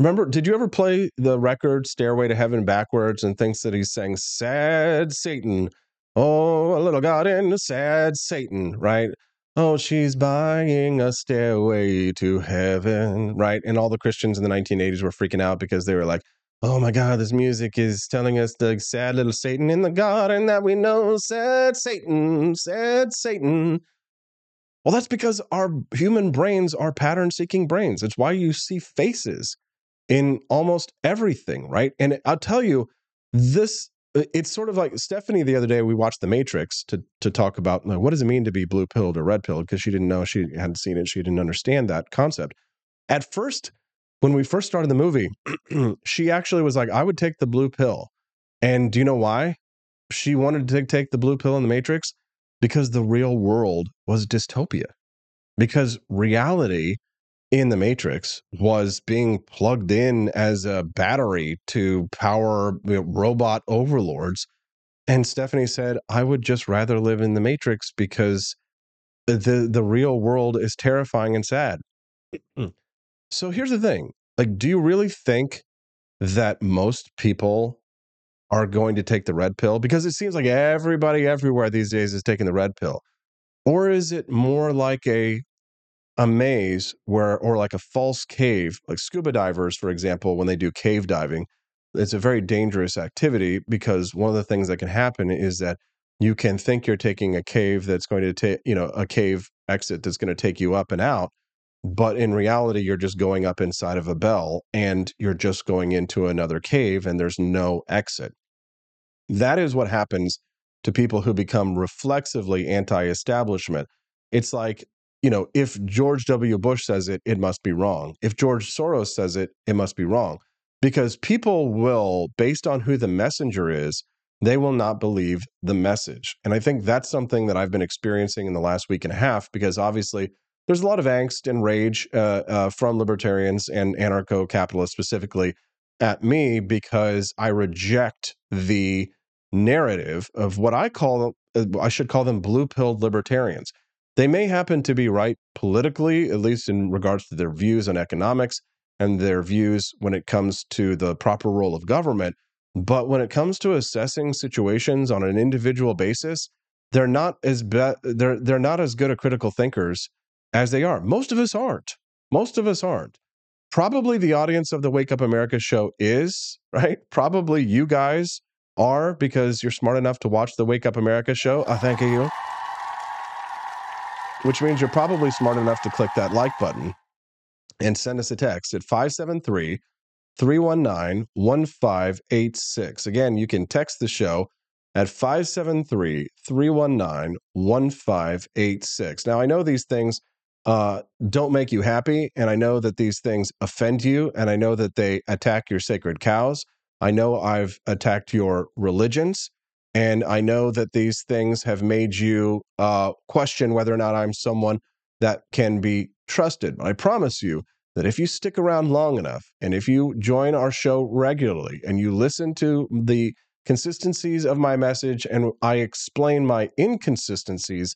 Remember, did you ever play the record Stairway to Heaven backwards and thinks that he's saying sad Satan? Oh, a little God in a sad Satan, right? Oh, she's buying a stairway to heaven, right? And all the Christians in the 1980s were freaking out because they were like, oh my God, this music is telling us the sad little Satan in the garden that we know, sad Satan, sad Satan. Well, that's because our human brains are pattern seeking brains. It's why you see faces in almost everything, right? And I'll tell you, this uh, it's sort of like Stephanie the other day. We watched The Matrix to to talk about like, what does it mean to be blue pilled or red pilled because she didn't know she hadn't seen it. She didn't understand that concept. At first, when we first started the movie, she actually was like, "I would take the blue pill," and do you know why? She wanted to take the blue pill in the Matrix because the real world was dystopia. Because reality in the Matrix was being plugged in as a battery to power you know, robot overlords. And Stephanie said, I would just rather live in the Matrix because the the real world is terrifying and sad. Mm. so here's the thing. Like, do you really think that most people are going to take the red pill? Because it seems like everybody everywhere these days is taking the red pill. Or is it more like a a maze where or like a false cave like scuba divers for example when they do cave diving it's a very dangerous activity because one of the things that can happen is that you can think you're taking a cave that's going to take you know a cave exit that's going to take you up and out but in reality you're just going up inside of a bell and you're just going into another cave and there's no exit that is what happens to people who become reflexively anti-establishment it's like you know, if George W. Bush says it, it must be wrong. If George Soros says it, it must be wrong. Because people will, based on who the messenger is, they will not believe the message. And I think that's something that I've been experiencing in the last week and a half because obviously there's a lot of angst and rage uh, uh, from libertarians and anarcho capitalists specifically at me because I reject the narrative of what I call, uh, I should call them blue pilled libertarians. They may happen to be right politically, at least in regards to their views on economics and their views when it comes to the proper role of government. But when it comes to assessing situations on an individual basis, they're not as be- they're they're not as good a critical thinkers as they are. Most of us aren't. Most of us aren't. Probably the audience of the Wake Up America show is, right? Probably you guys are because you're smart enough to watch the Wake Up America show. I thank you which means you're probably smart enough to click that like button and send us a text at 573 319 1586. Again, you can text the show at 573 319 1586. Now, I know these things uh, don't make you happy, and I know that these things offend you, and I know that they attack your sacred cows. I know I've attacked your religions. And I know that these things have made you uh, question whether or not I'm someone that can be trusted. But I promise you that if you stick around long enough and if you join our show regularly and you listen to the consistencies of my message and I explain my inconsistencies,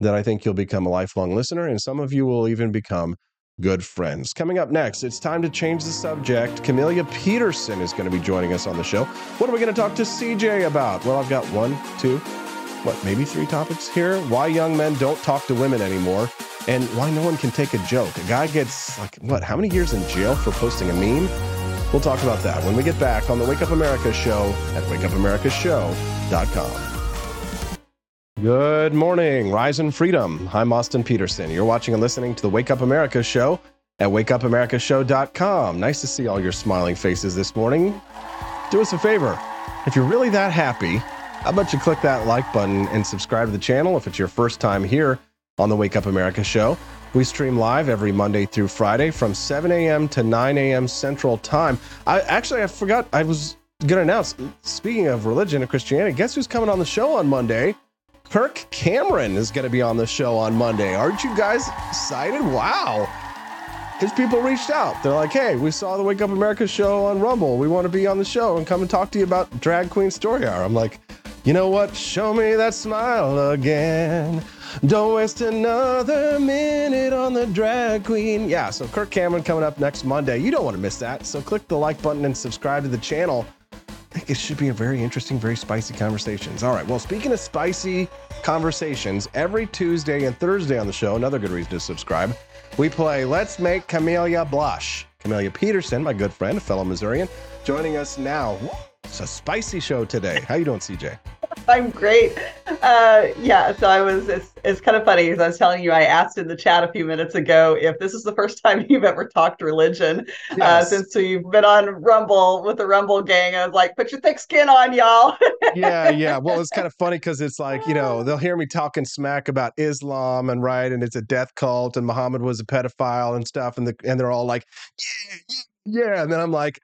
that I think you'll become a lifelong listener. And some of you will even become good friends. Coming up next, it's time to change the subject. Camelia Peterson is going to be joining us on the show. What are we going to talk to CJ about? Well, I've got one, two, what, maybe three topics here. Why young men don't talk to women anymore, and why no one can take a joke. A guy gets, like, what, how many years in jail for posting a meme? We'll talk about that when we get back on the Wake Up America show at wakeupAmericaShow.com. Good morning, Rise and Freedom. I'm Austin Petersen. You're watching and listening to the Wake Up America show at wakeupAmericashow.com. Nice to see all your smiling faces this morning. Do us a favor. If you're really that happy, how about you click that like button and subscribe to the channel if it's your first time here on the Wake Up America show. We stream live every Monday through Friday from 7 a.m. to 9 a.m. Central Time. I actually I forgot I was gonna announce. Speaking of religion and Christianity, guess who's coming on the show on Monday? Kirk Cameron is going to be on the show on Monday. Aren't you guys excited? Wow. His people reached out. They're like, hey, we saw the Wake Up America show on Rumble. We want to be on the show and come and talk to you about Drag Queen Story Hour. I'm like, you know what? Show me that smile again. Don't waste another minute on the drag queen. Yeah, so Kirk Cameron coming up next Monday. You don't want to miss that. So click the like button and subscribe to the channel. I think it should be a very interesting, very spicy conversations. All right. Well, speaking of spicy conversations, every Tuesday and Thursday on the show, another good reason to subscribe, we play Let's Make Camelia Blush. Camelia Peterson, my good friend, a fellow Missourian, joining us now. It's a spicy show today. How you doing, CJ? I'm great. Uh, yeah, so I was, it's, it's kind of funny because I was telling you, I asked in the chat a few minutes ago if this is the first time you've ever talked religion uh, since you've been on Rumble with the Rumble gang. I was like, put your thick skin on, y'all. yeah, yeah. Well, it's kind of funny because it's like, you know, they'll hear me talking smack about Islam and right, and it's a death cult, and Muhammad was a pedophile and stuff, and the and they're all like, yeah, yeah, yeah. And then I'm like,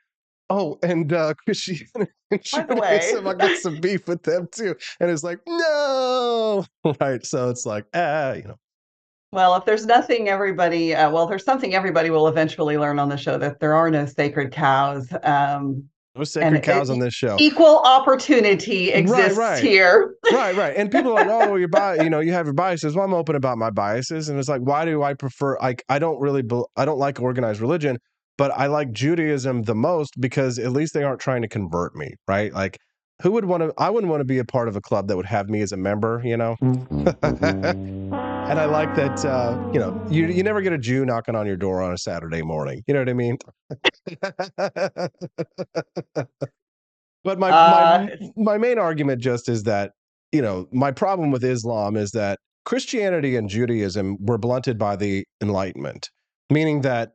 oh, and uh Christianity and By the way. Judaism, I got some beef with them too. And it's like, no. Right. So it's like, ah, you know. Well, if there's nothing everybody, uh, well, there's something everybody will eventually learn on the show that there are no sacred cows. Um, No sacred cows e- on this show. Equal opportunity exists right. here. right, right. And people are like, oh, your bias, you know, you have your biases. Well, I'm open about my biases, and it's like, why do I prefer? Like, I don't really, bel I don't like organized religion, but I like Judaism the most because at least they aren't trying to convert me, right? Like, who would want to? I wouldn't want to be a part of a club that would have me as a member, you know. and I like that, uh, you know, you you never get a Jew knocking on your door on a Saturday morning. You know what I mean? but my Uh, my my main argument just is that you know my problem with Islam is that Christianity and Judaism were blunted by the Enlightenment, meaning that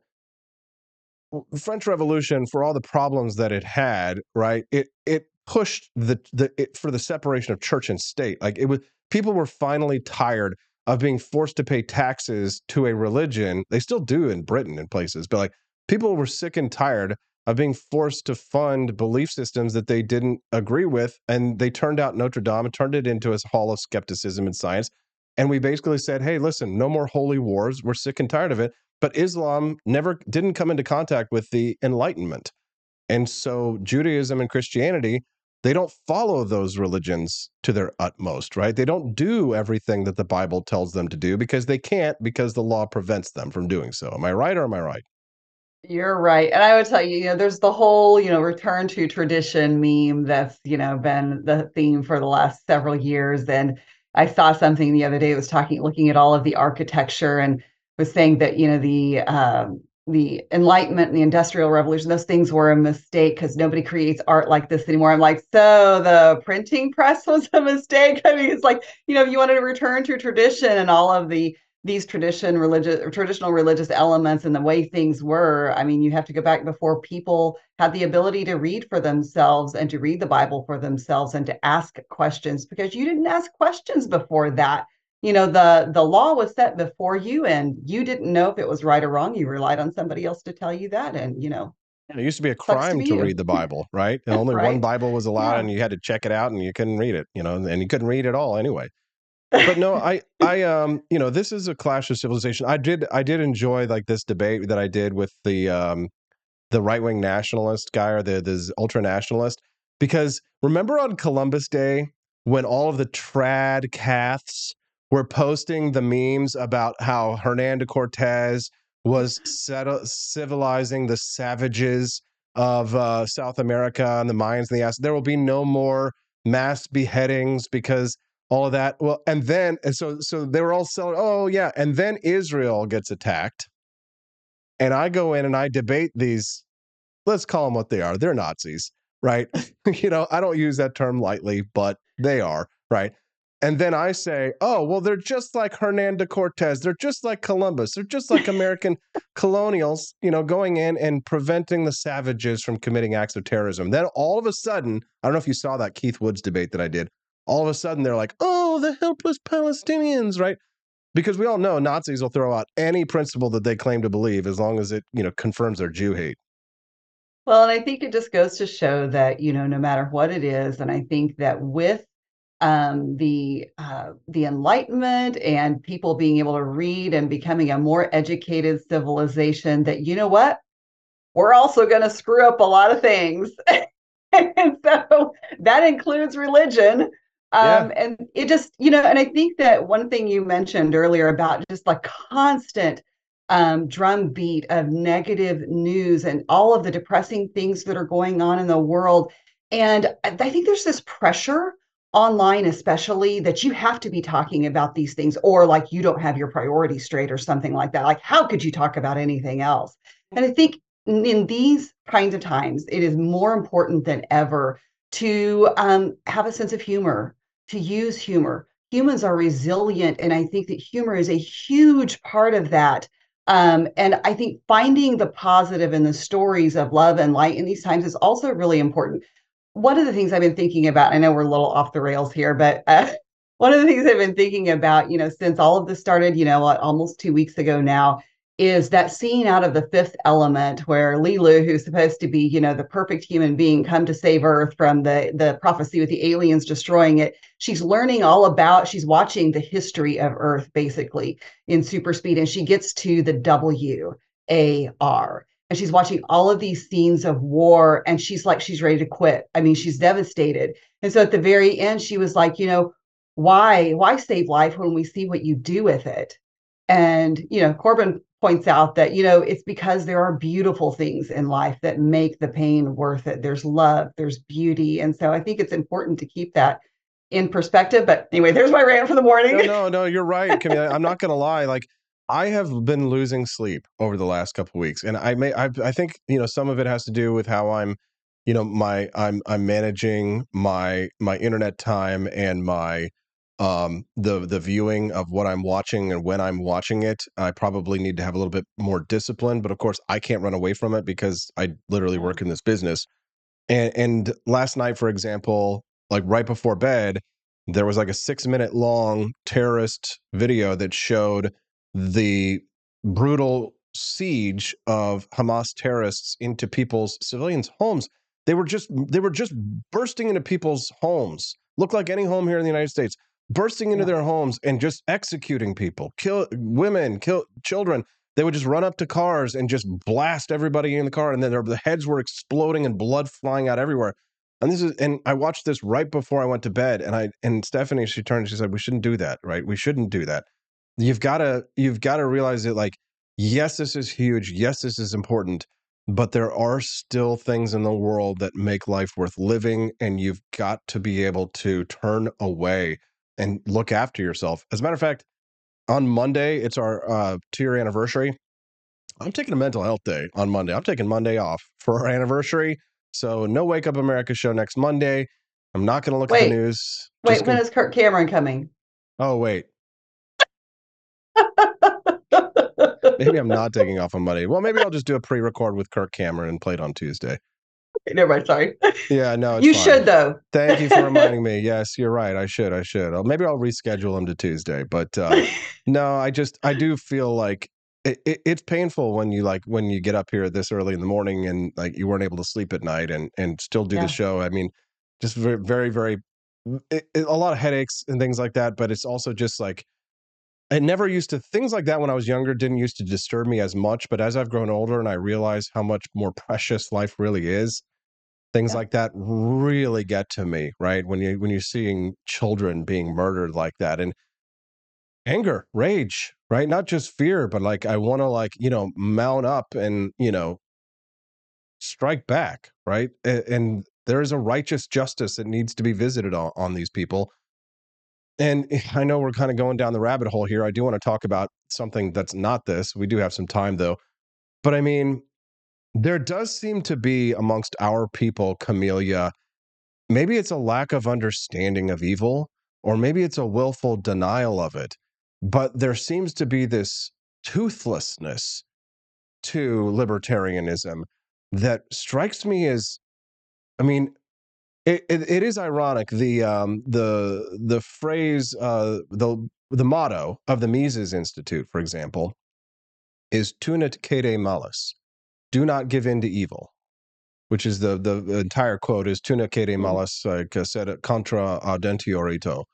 the French Revolution, for all the problems that it had, right? It it pushed the the it, for the separation of church and state. Like it was, people were finally tired of being forced to pay taxes to a religion. They still do in Britain and places, but like people were sick and tired of being forced to fund belief systems that they didn't agree with, and they turned out Notre Dame and turned it into a hall of skepticism and science. And we basically said, "Hey, listen, no more holy wars. We're sick and tired of it." But Islam never didn't come into contact with the Enlightenment. And so Judaism and Christianity, they don't follow those religions to their utmost, right? They don't do everything that the Bible tells them to do because they can't because the law prevents them from doing so. Am I right or am I right? You're right. And I would tell you, you know, there's the whole, you know, return to tradition meme that's, you know, been the theme for the last several years. And I saw something the other day that was talking, looking at all of the architecture and was saying that, you know, the um the Enlightenment and the Industrial Revolution, those things were a mistake because nobody creates art like this anymore. I'm like, so the printing press was a mistake. I mean, it's like, you know, if you wanted to return to tradition and all of the these tradition religious traditional religious elements and the way things were i mean you have to go back before people had the ability to read for themselves and to read the bible for themselves and to ask questions because you didn't ask questions before that you know the the law was set before you and you didn't know if it was right or wrong you relied on somebody else to tell you that and you know It used to be a to crime be to read the Bible, right? And only one Bible was allowed, Yeah. and you had to check it out, and you couldn't read it, you know, and you couldn't read it all anyway. But no, I, I, um, you know, this is a clash of civilization. I did, I did enjoy like this debate that I did with the, um, the right wing nationalist guy or the the ultra nationalist, because remember on Columbus Day when all of the trad caths were posting the memes about how Hernando Cortez was settle, civilizing the savages of uh, South America and the Mayans and the Aztecs. There will be no more mass beheadings because all of that. Well, and then and so so they were all selling. Oh yeah, and then Israel gets attacked, and I go in and I debate these. Let's call them what they are. They're Nazis, right? you know, I don't use that term lightly, but they are right. And then I say, oh, well, they're just like Hernando Cortez. They're just like Columbus. They're just like American colonials, you know, going in and preventing the savages from committing acts of terrorism. Then all of a sudden, I don't know if you saw that Keith Woods debate that I did. All of a sudden, they're like, oh, the helpless Palestinians, right? Because we all know Nazis will throw out any principle that they claim to believe as long as it, you know, confirms their Jew hate. Well, and I think it just goes to show that, you know, no matter what it is, and I think that with um, the uh, the Enlightenment and people being able to read and becoming a more educated civilization. That you know what, we're also going to screw up a lot of things, and so that includes religion. Um, yeah. And it just, you know, and I think that one thing you mentioned earlier about just like constant um, drumbeat of negative news and all of the depressing things that are going on in the world. And I think there's this pressure online especially that you have to be talking about these things or like you don't have your priorities straight or something like that. Like how could you talk about anything else? And i think in these kinds of times it is more important than ever to um, have a sense of humor to use humor. Humans are resilient and i think that humor is a huge part of that. Um, and i think finding the positive in the stories of love and light in these times is also really important one of the things I've been thinking about, I know we're a little off the rails here, but uh, one of the things I've been thinking about, you know, since all of this started, you know, almost two weeks ago now, is that scene out of the fifth element where Leeloo, who's supposed to be, you know, the perfect human being, come to save Earth from the the prophecy with the aliens destroying it. She's learning all about, she's watching the history of Earth basically in super speed, and she gets to the W A R and she's watching all of these scenes of war and she's like she's ready to quit. I mean she's devastated. And so at the very end she was like you know why why save life when we see what you do with it? And you know Korben points out that you know it's because there are beautiful things in life that make the pain worth it. There's love there's beauty. And so i think it's important to keep that in perspective. But anyway there's my rant for the morning. No no, no you're right Camille. i'm not gonna lie. Like I have been losing sleep over the last couple weeks, and I may I, I think you know some of it has to do with how I'm, you know, my I'm I'm managing my my internet time and my um the the viewing of what I'm watching and when I'm watching it. I probably need to have a little bit more discipline, but of course I can't run away from it because I literally work in this business. And and last night, for example, like right before bed, there was like a six minute long terrorist video that showed the brutal siege of Hamas terrorists into people's civilians' homes. They were just they were just bursting into people's homes. Look like any home here in the United States, bursting into yeah. their homes and just executing people, kill women, kill children. They would just run up to cars and just blast everybody in the car, and then their, the heads were exploding and blood flying out everywhere. And this is and I watched this right before I went to bed, and I and Stephanie she turned she said we shouldn't do that, right? We shouldn't do that you've got to you've got to realize that like yes this is huge yes this is important but there are still things in the world that make life worth living and you've got to be able to turn away and look after yourself. As a matter of fact on monday it's our uh two year anniversary. I'm taking a mental health day on monday. I'm taking monday off for our anniversary. So no wake up america show next monday. I'm not going to look wait, at the news. wait when gonna... is kirk cameron coming? Oh wait maybe I'm not taking off on Monday. Well, maybe I'll just do a pre-record with Kirk Cameron and play it on Tuesday. Okay, never mind. Sorry. Yeah, no, you fine. should though. Thank you for reminding me. Yes, you're right. I should. I should. Maybe I'll reschedule him to Tuesday. But uh, no, I just I do feel like it, it, it's painful when you like when you get up here this early in the morning and like you weren't able to sleep at night and and still do yeah. the show. I mean, just very very very it, a lot of headaches and things like that. But it's also just like it never used to things like that when I was younger didn't used to disturb me as much. But as I've grown older and I realize how much more precious life really is, things yeah. like that really get to me, right? When you when you're seeing children being murdered like that. And anger, rage, right? Not just fear, but like I want to like, you know, mount up and, you know, strike back, right? And, and there is a righteous justice that needs to be visited on, on these people. And I know we're kind of going down the rabbit hole here. I do want to talk about something that's not this. We do have some time though. But I mean, there does seem to be amongst our people, Camellia, maybe it's a lack of understanding of evil, or maybe it's a willful denial of it. But there seems to be this toothlessness to libertarianism that strikes me as, I mean, it, it, it is ironic the um, the the phrase uh, the the motto of the Mises Institute, for example, is "Tu ne cede malis," do not give in to evil, which is the the entire quote is "Tu ne cede malis like uh, sed contra audentior ito,"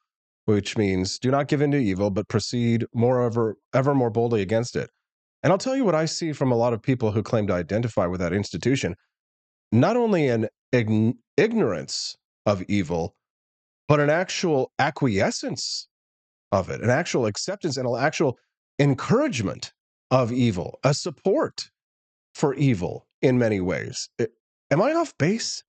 which means do not give in to evil, but proceed moreover ever more boldly against it. And I'll tell you what I see from a lot of people who claim to identify with that institution. Not only an ign- ignorance of evil, but an actual acquiescence of it, an actual acceptance and an actual encouragement of evil, a support for evil in many ways. It, am I off base?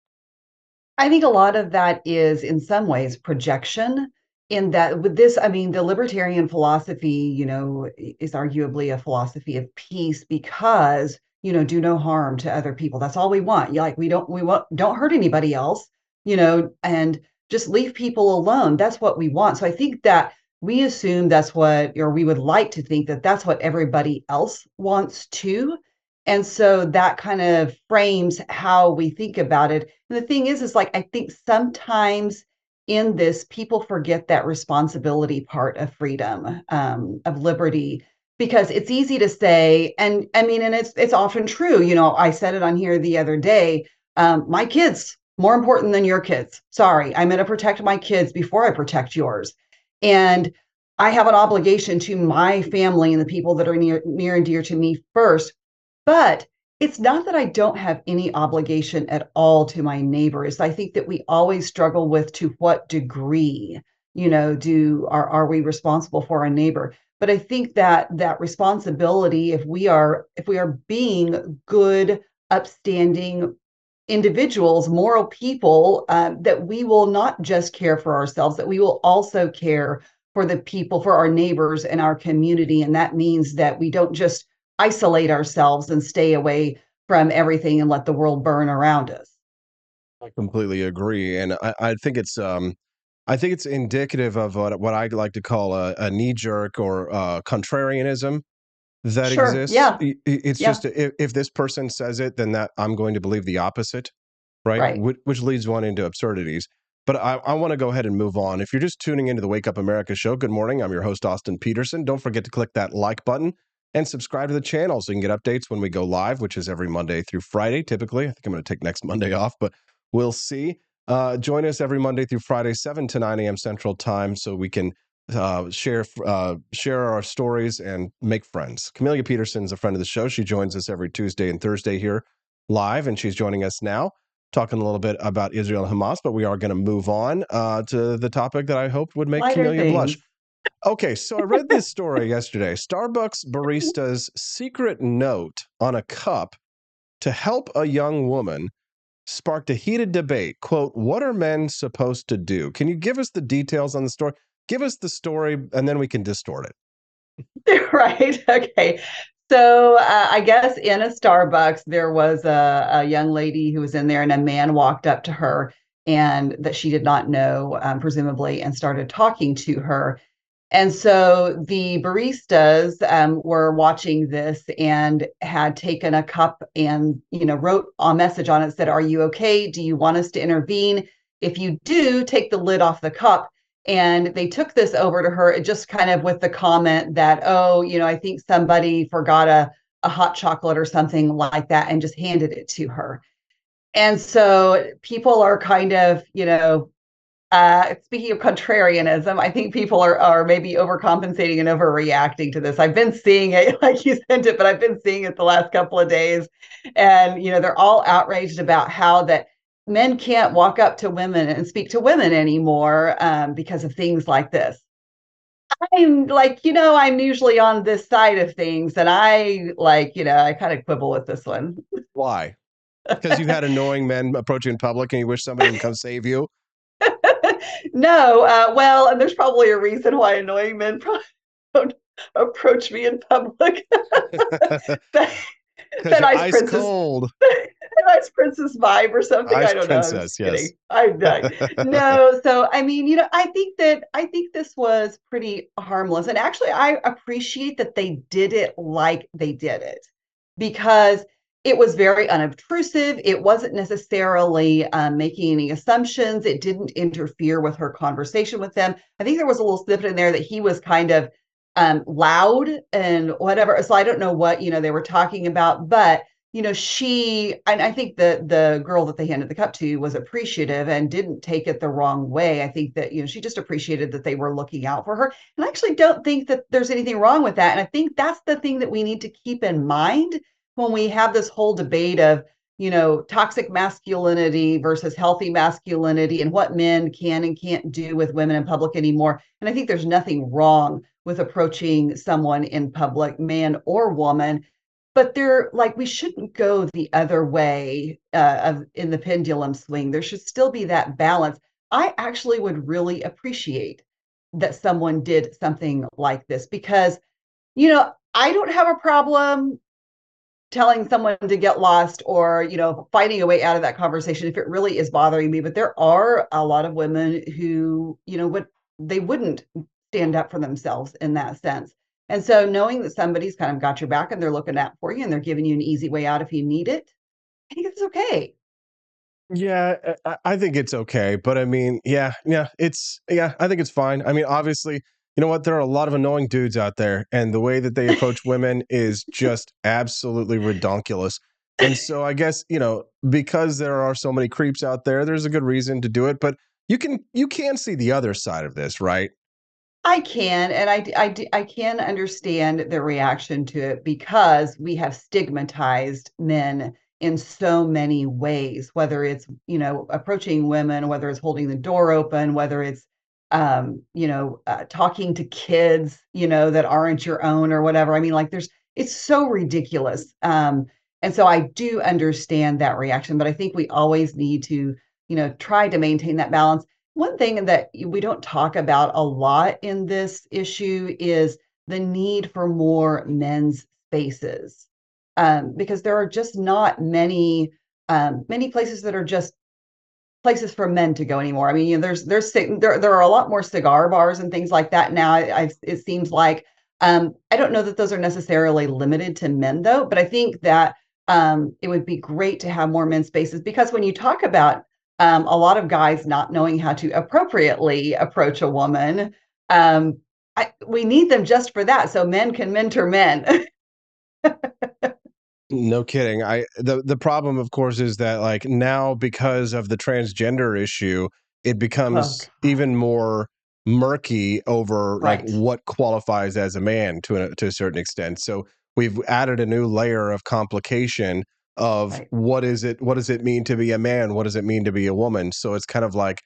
I think a lot of that is, in some ways, projection. In that, with this, I mean, the libertarian philosophy, you know, is arguably a philosophy of peace because, you know, do no harm to other people. That's all we want. Like, we don't, we want, don't hurt anybody else, you know, and just leave people alone. That's what we want. So I think that we assume that's what, or we would like to think that that's what everybody else wants too. And so that kind of frames how we think about it. And the thing is, is like, I think sometimes in this, people forget that responsibility part of freedom, um, of liberty, because it's easy to say, and I mean, and it's it's often true. You know, I said it on here the other day. Um, my kids more important than your kids. Sorry, I'm going to protect my kids before I protect yours, and I have an obligation to my family and the people that are near near and dear to me first. But it's not that I don't have any obligation at all to my neighbors. I think that we always struggle with to what degree, you know, do are are we responsible for our neighbor? But I think that that responsibility, if we are if we are being good, upstanding individuals, moral people, um, that we will not just care for ourselves, that we will also care for the people, for our neighbors and our community. And that means that we don't just isolate ourselves and stay away from everything and let the world burn around us. I completely agree, and I, I think it's um, I think it's indicative of what what I like to call a, a knee jerk or uh, contrarianism that Sure. exists. Yeah. It's Yeah. just if, if this person says it, then that I'm going to believe the opposite, right? Right. Which, which leads one into absurdities. But I, I want to go ahead and move on. If you're just tuning into the Wake Up America show, good morning. I'm your host, Austin Petersen. Don't forget to click that like button and subscribe to the channel so you can get updates when we go live, which is every Monday through Friday, typically. I think I'm going to take next Monday off, but we'll see. Uh, join us every Monday through Friday, 7 to 9 a.m. Central Time, so we can uh, share uh, share our stories and make friends. Camellia Peterson is a friend of the show. She joins us every Tuesday and Thursday here live, and she's joining us now, talking a little bit about Israel and Hamas. But we are going to move on uh, to the topic that I hoped would make Lighter Camellia blush. Okay, so I read this story yesterday. Starbucks barista's secret note on a cup to help a young woman sparked a heated debate. Quote, what are men supposed to do? Can you give us the details on the story? Give us the story and then we can distort it. right. Okay. So uh, I guess in a Starbucks, there was a, a young lady who was in there, and a man walked up to her and that she did not know, um, presumably, and started talking to her. And so the baristas um, were watching this and had taken a cup and you know wrote a message on it said, "Are you okay? Do you want us to intervene? If you do, take the lid off the cup." And they took this over to her, just kind of with the comment that, "Oh, you know, I think somebody forgot a a hot chocolate or something like that," and just handed it to her. And so people are kind of, you know, uh, speaking of contrarianism, I think people are are maybe overcompensating and overreacting to this. I've been seeing it, like you sent it, but I've been seeing it the last couple of days, and you know they're all outraged about how that men can't walk up to women and speak to women anymore um, because of things like this. I'm like, you know, I'm usually on this side of things, and I like, you know, I kind of quibble with this one. Why? Because you've had annoying men approach you in public and you wish somebody would come save you? No, uh, well, and there's probably a reason why annoying men probably don't approach me in public. that, that ice, ice princess, cold. ice princess vibe or something. Ice I don't princess, know. I'm yes. I'm no, so I mean, you know, I think that I think this was pretty harmless, and actually, I appreciate that they did it like they did it because it was very unobtrusive. It wasn't necessarily um, making any assumptions. It didn't interfere with her conversation with them. I think there was a little snippet in there that he was kind of um, loud and whatever. So I don't know what you know they were talking about, but you know she and I think the the girl that they handed the cup to was appreciative and didn't take it the wrong way. I think that you know she just appreciated that they were looking out for her, and I actually don't think that there's anything wrong with that. And I think that's the thing that we need to keep in mind when we have this whole debate of you know toxic masculinity versus healthy masculinity and what men can and can't do with women in public anymore. And i think there's nothing wrong with approaching someone in public man or woman. But they're like we shouldn't go the other way uh, of in the pendulum swing. There should still be that balance. I actually would really appreciate that someone did something like this because you know i don't have a problem telling someone to get lost or you know finding a way out of that conversation if it really is bothering me. But there are a lot of women who you know would they wouldn't stand up for themselves in that sense. And so knowing that somebody's kind of got your back and they're looking out for you and they're giving you an easy way out if you need it i think it's okay. Yeah uh, i think it's okay. But i mean yeah yeah it's yeah i think it's fine. I mean obviously you know what? There are a lot of annoying dudes out there, and the way that they approach women is just absolutely redonkulous. And so I guess you know because there are so many creeps out there, there's a good reason to do it. But you can you can see the other side of this, right? I can, and I, I, I can understand the reaction to it because we have stigmatized men in so many ways, whether it's, you know, approaching women, whether it's holding the door open, whether it's um, you know, uh, talking to kids, you know, that aren't your own or whatever. I mean, like there's, it's so ridiculous. Um, and so I do understand that reaction, but I think we always need to, you know, try to maintain that balance. One thing that we don't talk about a lot in this issue is the need for more men's spaces, um, because there are just not many um, many places that are just places for men to go anymore. I mean, you know, there's there's there there are a lot more cigar bars and things like that now. I, I, it seems like um, I don't know that those are necessarily limited to men though, but I think that um, it would be great to have more men's spaces because when you talk about um, a lot of guys not knowing how to appropriately approach a woman, um, I, we need them just for that, so men can mentor men. No kidding. I the the problem of course is that like now because of the transgender issue, it oh, becomes oh, even more murky over right. like what qualifies as a man to a, to a certain extent. So we've added a new layer of complication of right. what is it what does it mean to be a man? What does it mean to be a woman? So it's kind of like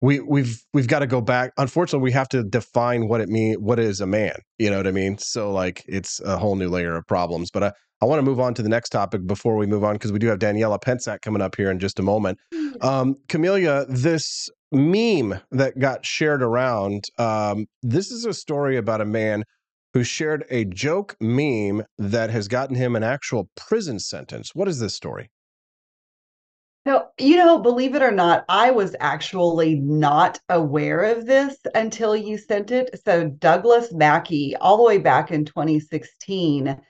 we we've we've got to go back unfortunately we have to define what it mean what is a man you know what i mean so like it's a whole new layer of problems but I, I want to move on to the next topic before we move on because we do have Daniella Pentsak coming up here in just a moment. Um, Camellia, this meme that got shared around, um, this is a story about a man who shared a joke meme that has gotten him an actual prison sentence. What is this story? So, you know, believe it or not, I was actually not aware of this until you sent it. So, Douglas Mackey, all the way back in 2016,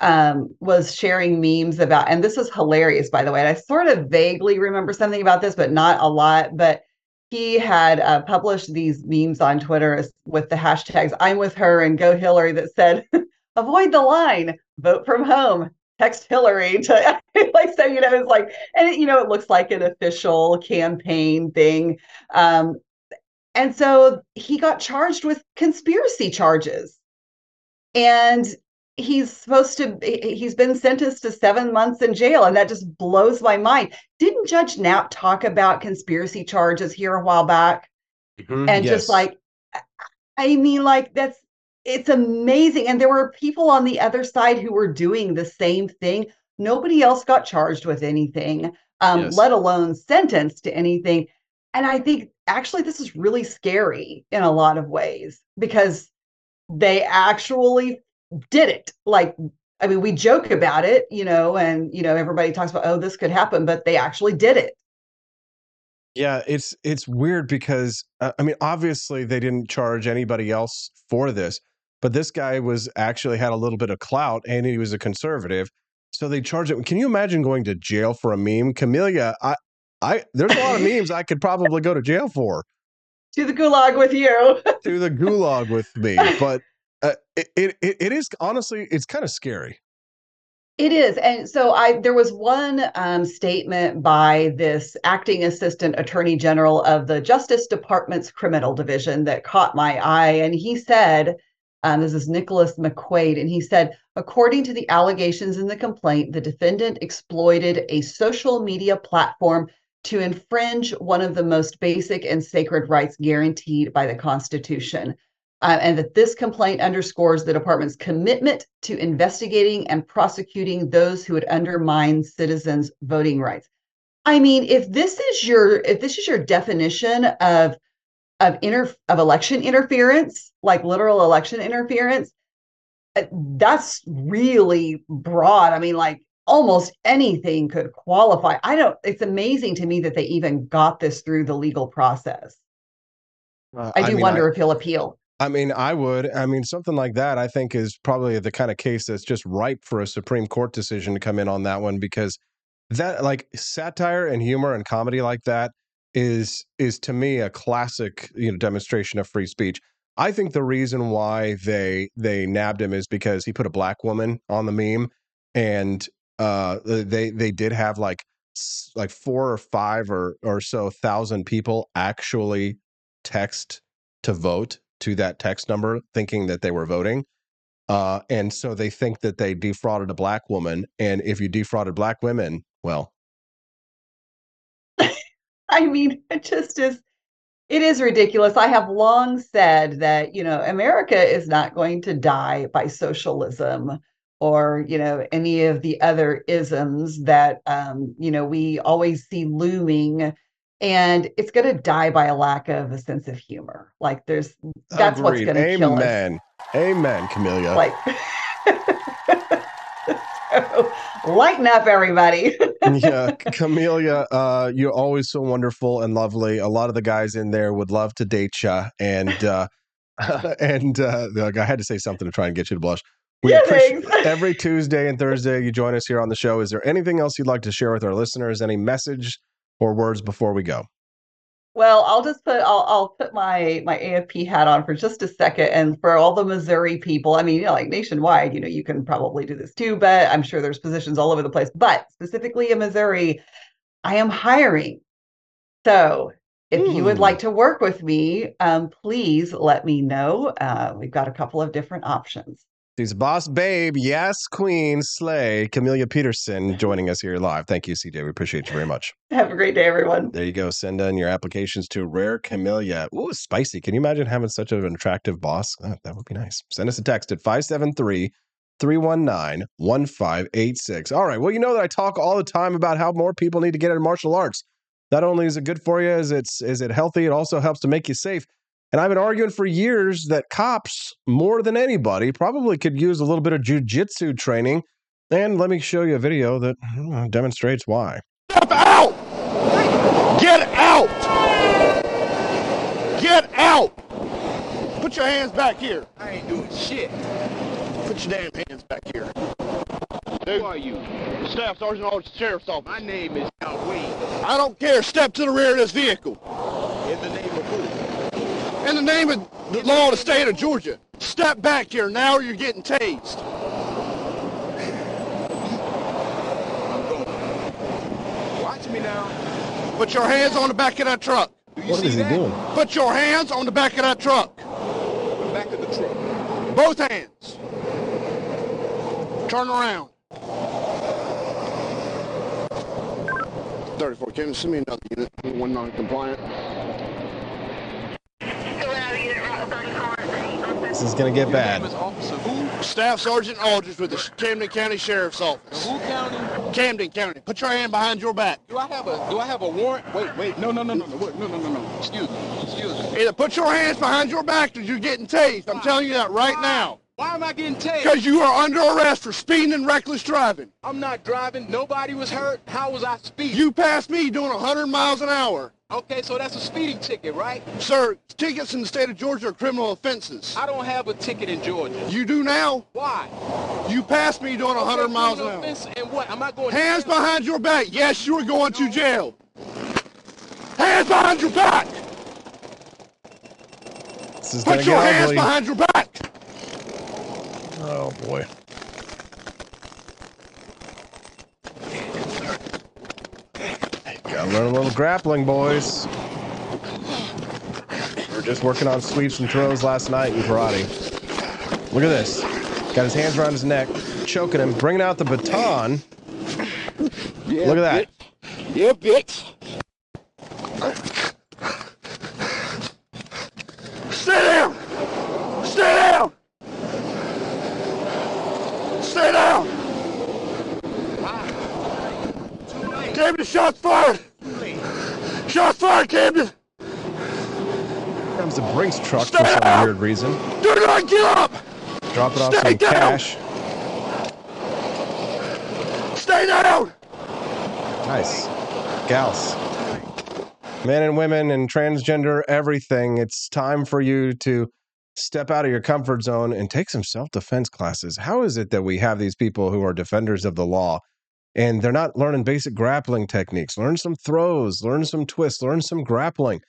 um, was sharing memes about, and this is hilarious, by the way. And I sort of vaguely remember something about this, but not a lot. But he had uh, published these memes on Twitter with the hashtags "I'm with her" and "Go Hillary" that said, "Avoid the line, vote from home." Text Hillary to like so you know it's like and it, you know it looks like an official campaign thing um, and so he got charged with conspiracy charges and he's supposed to he's been sentenced to seven months in jail and that just blows my mind didn't judge Nap talk about conspiracy charges here a while back mm-hmm, and yes. just like I mean, like that's it's amazing. And there were people on the other side who were doing the same thing. Nobody else got charged with anything, um, Yes. let alone sentenced to anything. And I think actually this is really scary in a lot of ways because they actually did it. Like, I mean, we joke about it, you know, and you know, everybody talks about, oh, this could happen, but they actually did it. Yeah, it's it's weird because uh, I mean, obviously they didn't charge anybody else for this, but this guy was actually had a little bit of clout and he was a conservative, so they charged him. Can you imagine going to jail for a meme, Camellia? I, I there's a lot of memes I could probably go to jail for To the gulag with you. to the gulag with me, but uh, it, it it is honestly it's kind of scary. It is. And so I there was one um, statement by this acting assistant attorney general of the Justice Department's criminal division that caught my eye. And he said, um, this is Nicholas McQuaid, and he said, according to the allegations in the complaint, the defendant exploited a social media platform to infringe one of the most basic and sacred rights guaranteed by the Constitution uh, and that this complaint underscores the department's commitment to investigating and prosecuting those who would undermine citizens' voting rights. I mean, if this is your if this is your definition of of inter of election interference, like literal election interference, uh, that's really broad. I mean, like almost anything could qualify. I don't. It's amazing to me that they even got this through the legal process. Uh, I do mean, wonder if he'll appeal. I mean, I would. I mean, something like that, I think, is probably the kind of case that's just ripe for a Supreme Court decision to come in on that one because that, like, satire and humor and comedy like that is is to me a classic, you know, demonstration of free speech. I think the reason why they they nabbed him is because he put a black woman on the meme, and uh, they they did have like like four or five or or so thousand people actually text to vote to that text number thinking that they were voting. Uh, and so they think that they defrauded a black woman. And if you defrauded black women, well, I mean, it just is, it is ridiculous. I have long said that, you know, America is not going to die by socialism or, you know, any of the other isms that, um, you know, we always see looming. And it's going to die by a lack of a sense of humor. Like, there's, that's what's agreed. going to kill us. Amen. Amen, Camellia. Like, so, lighten up, everybody. yeah, Camellia, uh, you're always so wonderful and lovely. A lot of the guys in there would love to date you, and uh, and uh, like, I had to say something to try and get you to blush. We Yeah, appreciate thanks. every Tuesday and Thursday you join us here on the show. Is there anything else you'd like to share with our listeners? Any message or words before we go? Well, I'll just put I'll I'll put my my AFP hat on for just a second, and for all the Missouri people, I mean, you know, like nationwide, you know, you can probably do this too, but I'm sure there's positions all over the place. But specifically in Missouri, I am hiring. So if you would Hmm. like to work with me, um, please let me know. Uh, we've got a couple of different options. She's boss babe. Yes, queen, slay. Camellia Peterson joining us here live. Thank you, CJ. We appreciate you very much. Have a great day, everyone. There you go. Send in your applications to Rare Camellia. Ooh, spicy. Can you imagine having such an attractive boss? Uh, that would be nice. Send us a text at 573 319 1586. All right. Well, you know that I talk all the time about how more people need to get into martial arts. Not only is it good for you, is it's is it healthy, it also helps to make you safe. And I've been arguing for years that cops, more than anybody, probably could use a little bit of jujitsu training. And let me show you a video that uh, demonstrates why. Step out! Get out! Get out! Put your hands back here. I ain't doing shit. Put your damn hands back here. Dude. Who are you? Staff Sergeant Officer Sheriff's Office. My name is Al Wade. I don't care. Step to the rear of this vehicle. In the name of who? In the name of the law of the state of Georgia. Step back here now or you're getting tased. Watch me now. Put your hands on the back of that truck. What is he doing? Put your hands on the back of that truck. The back of the truck. Both hands. Turn around. 34, can you send me another unit? One non-compliant. Go out, unit, route 34. This is gonna get bad. Staff Sergeant Aldridge with the Camden County Sheriff's Office. Who county? Camden County. Put your hand behind your back. Do I have a Do I have a warrant? Wait, wait. No, no, no, no, no, no, no, no, no. Excuse me. Excuse me. Either put your hands behind your back or you're getting tased. I'm telling you that right now. Why am I getting tased? Because you are under arrest for speeding and reckless driving. I'm not driving. Nobody was hurt. How was I speeding? You passed me doing 100 miles an hour. Okay, so that's a speeding ticket, right? Sir, tickets in the state of Georgia are criminal offenses. I don't have a ticket in Georgia. You do now? Why? You passed me doing 100 Okay, miles an hour. And what? Am I going Hands to jail? behind your back. Yes, you are going to jail. Hands behind your back. This is gonna Put your get hands ugly. behind your back. Oh boy. Gotta learn a little grappling, boys. We were just working on sweeps and throws last night in karate. Look at this. Got his hands around his neck, choking him, bringing out the baton. Look at that. Yeah, bitch. Stay down. Stay down. Stay down. Camden, shots fired. Shots fired, Camden. Here comes the Brinks truck for Stay some weird reason. Do not get up. Dropping off Stay some down. cash. Stay down. Nice. Gals. Men and women and transgender everything. It's time for you to step out of your comfort zone and take some self defense classes. How is it that we have these people who are defenders of the law and they're not learning basic grappling techniques? Learn some throws, learn some twists, learn some grappling.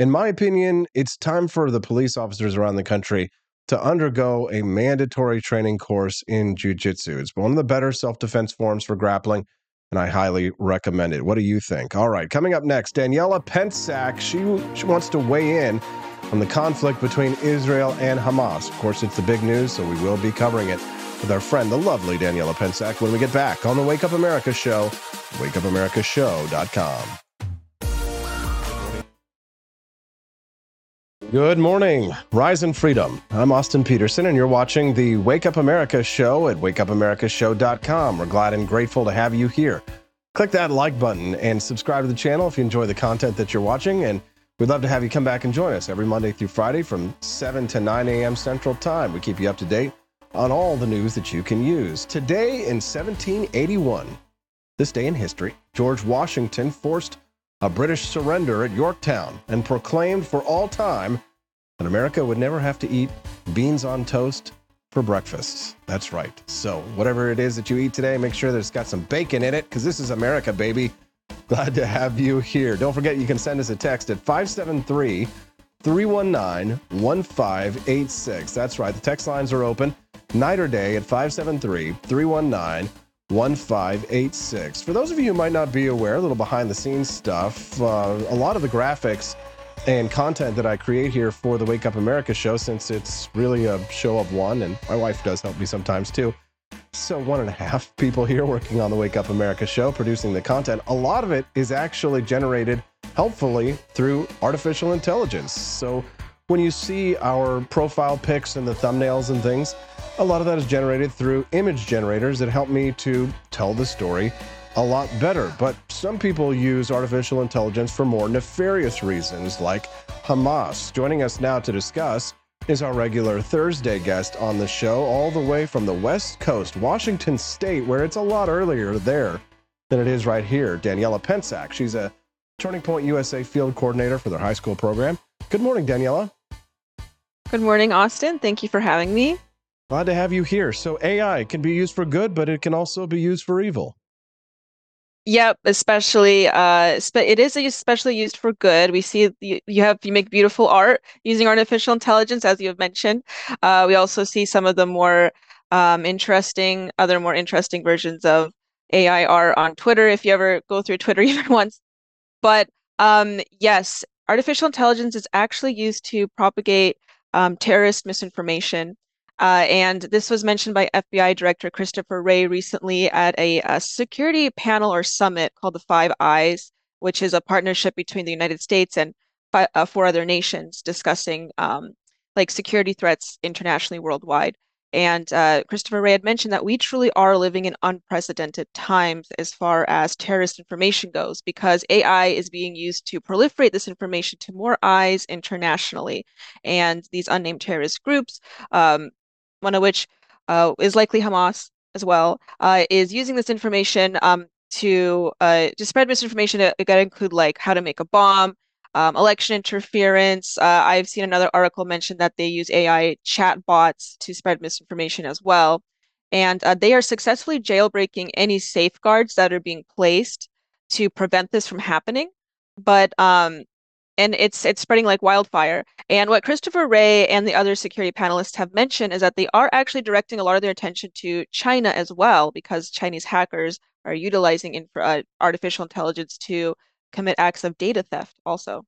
In my opinion, it's time for the police officers around the country to undergo a mandatory training course in jujitsu. It's one of the better self defense forms for grappling and I highly recommend it. What do you think? All right, coming up next, Daniella Pentsak. She, she wants to weigh in on the conflict between Israel and Hamas. Of course, it's the big news, so we will be covering it with our friend, the lovely Daniella Pentsak, when we get back on the Wake Up America Show, wakeupAmericaShow.com. Good morning, Rise and Freedom. I'm Austin Petersen, and you're watching the Wake Up America show at wakeupAmericashow.com. We're glad and grateful to have you here. Click that like button and subscribe to the channel if you enjoy the content that you're watching. And we'd love to have you come back and join us every Monday through Friday from 7 to 9 a.m. Central Time. We keep you up to date on all the news that you can use. Today in 1781, this day in history, George Washington forced a British surrender at Yorktown and proclaimed for all time that America would never have to eat beans on toast for breakfast. That's right. So, whatever it is that you eat today, make sure that it's got some bacon in it because this is America, baby. Glad to have you here. Don't forget, you can send us a text at 573 319 1586. That's right. The text lines are open night or day at 573 319 1586. For those of you who might not be aware, a little behind the scenes stuff, uh, a lot of the graphics and content that I create here for the Wake Up America show, since it's really a show of one, and my wife does help me sometimes too. So, one and a half people here working on the Wake Up America show, producing the content. A lot of it is actually generated helpfully through artificial intelligence. So, when you see our profile pics and the thumbnails and things, a lot of that is generated through image generators that help me to tell the story a lot better. But some people use artificial intelligence for more nefarious reasons, like Hamas. Joining us now to discuss is our regular Thursday guest on the show, all the way from the West Coast, Washington State, where it's a lot earlier there than it is right here. Daniella Pentsak. She's a Turning Point USA field coordinator for their high school program. Good morning, Daniella. Good morning, Austin. Thank you for having me. Glad to have you here. So, AI can be used for good, but it can also be used for evil. Yep, especially uh it is especially used for good. We see you, have you make beautiful art using artificial intelligence as you have mentioned. Uh we also see some of the more um interesting other more interesting versions of AI art on Twitter if you ever go through Twitter even once. But um yes, artificial intelligence is actually used to propagate um terrorist misinformation. Uh, and this was mentioned by FBI Director Christopher Wray recently at a, a, security panel or summit called the Five Eyes, which is a partnership between the United States and uh, four other nations discussing um, like security threats internationally worldwide. And uh, Christopher Wray had mentioned that we truly are living in unprecedented times as far as terrorist information goes, because AI is being used to proliferate this information to more eyes internationally. And these unnamed terrorist groups, um, one of which uh, is likely Hamas as well, uh, is using this information um, to uh, to spread misinformation. It, got to include like how to make a bomb, um, election interference. Uh, I've seen another article mention that they use AI chat bots to spread misinformation as well. And uh, they are successfully jailbreaking any safeguards that are being placed to prevent this from happening. But um, and it's it's spreading like wildfire. And what Christopher Wray and the other security panelists have mentioned is that they are actually directing a lot of their attention to China as well, because Chinese hackers are utilizing inf- uh, artificial intelligence to commit acts of data theft also.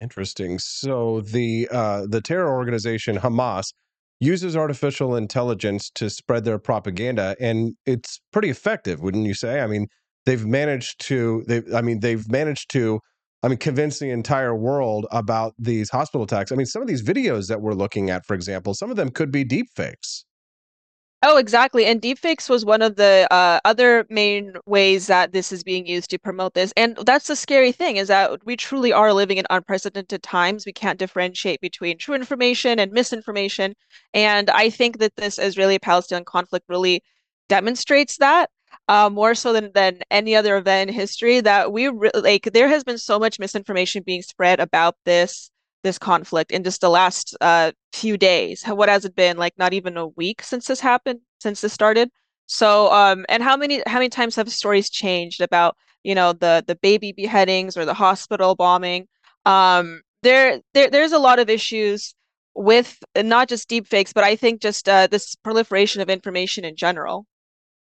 Interesting. So the uh, the terror organization Hamas uses artificial intelligence to spread their propaganda, and it's pretty effective, wouldn't you say? I mean, they've managed to they I mean they've managed to I mean convince the entire world about these hospital attacks. I mean, some of these videos that we're looking at, for example, some of them could be deep fakes. Oh, exactly. And deepfakes was one of the uh, other main ways that this is being used to promote this. And that's the scary thing is that we truly are living in unprecedented times. We can't differentiate between true information and misinformation. And I think that this Israeli-Palestinian conflict really demonstrates that. Uh, more so than, than any other event in history that we re- like there has been so much misinformation being spread about this this conflict in just the last uh, few days. What has it been like? Not even a week since this happened, since this started. So, um, and how many how many times have stories changed about you know the the baby beheadings or the hospital bombing? Um, there there there's a lot of issues with not just deep fakes but I think just uh, this proliferation of information in general.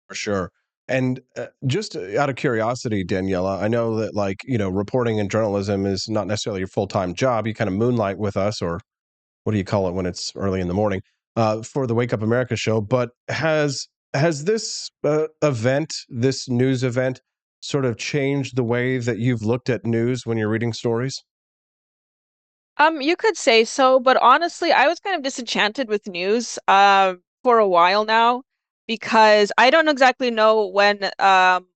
For sure. And uh, just uh, out of curiosity, Daniella, I know that like, you know, reporting and journalism is not necessarily your full-time job. You kind of moonlight with us or what do you call it when it's early in the morning uh, for the Wake Up America show. But has has this uh, event, this news event, sort of changed the way that you've looked at news when you're reading stories? Um, you could say so, but honestly, I was kind of disenchanted with news uh, for a while now because I don't exactly know when um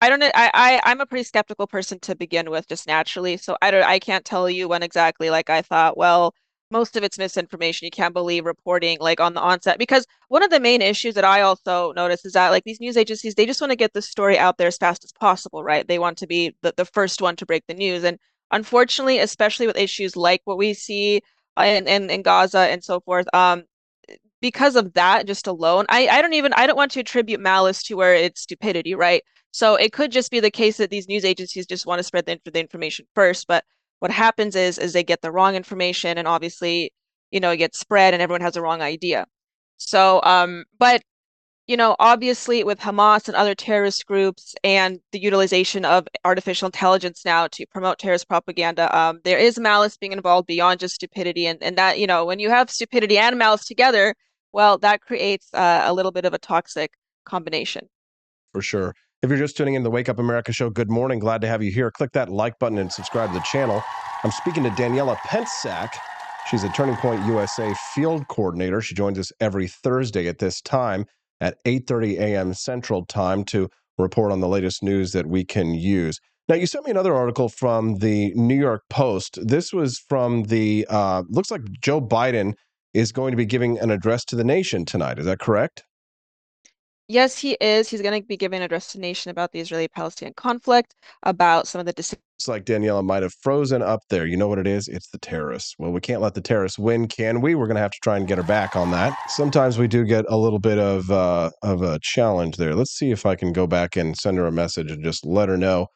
I don't. I, I I'm a pretty skeptical person to begin with just naturally so I don't I can't tell you when exactly like I thought well most of it's misinformation you can't believe reporting like on the onset because one of the main issues that I also notice is that like these news agencies they just want to get the story out there as fast as possible right they want to be the, the first one to break the news and unfortunately especially with issues like what we see in, in, in Gaza and so forth um because of that just alone, I, I don't even I don't want to attribute malice to where it's stupidity, right? So it could just be the case that these news agencies just want to spread the, the information first. But what happens is is they get the wrong information and obviously, you know, it gets spread and everyone has the wrong idea. So um, but you know, obviously with Hamas and other terrorist groups and the utilization of artificial intelligence now to promote terrorist propaganda, um, there is malice being involved beyond just stupidity. And, and that, you know, when you have stupidity and malice together, well, that creates uh, a little bit of a toxic combination. For sure. If you're just tuning in to the Wake Up America show, good morning. Glad to have you here. Click that like button and subscribe to the channel. I'm speaking to Daniella Pentsak. She's a Turning Point USA field coordinator. She joins us every Thursday at this time at 8:30 a.m. Central Time to report on the latest news that we can use. Now, you sent me another article from the New York Post. This was from the uh, looks like Joe Biden is going to be giving an address to the nation tonight. Is that correct? Yes, he is. He's going to be giving an address to the nation about the Israeli-Palestinian conflict, about some of the decisions. It's like Daniella might have frozen up there. You know what it is? It's the terrorists. Well, we can't let the terrorists win, can we? We're going to have to try and get her back on that. Sometimes we do get a little bit of uh, of a challenge there. Let's see if I can go back and send her a message and just let her know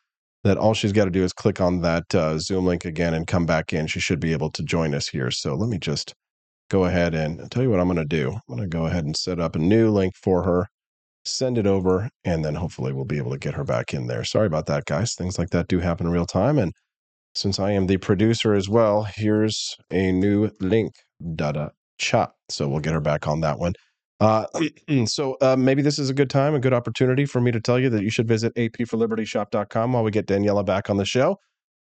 that all she's got to do is click on that uh, Zoom link again and come back in. She should be able to join us here. So let me just go ahead and I'll tell you what I'm going to do. I'm going to go ahead and set up a new link for her, send it over, and then hopefully we'll be able to get her back in there. Sorry about that, guys. Things like that do happen in real time. And since I am the producer as well, here's a new link, dada chat. So we'll get her back on that one. Uh, so uh, maybe this is a good time, a good opportunity for me to tell you that you should visit apforlibertyshop.com while we get Daniella back on the show.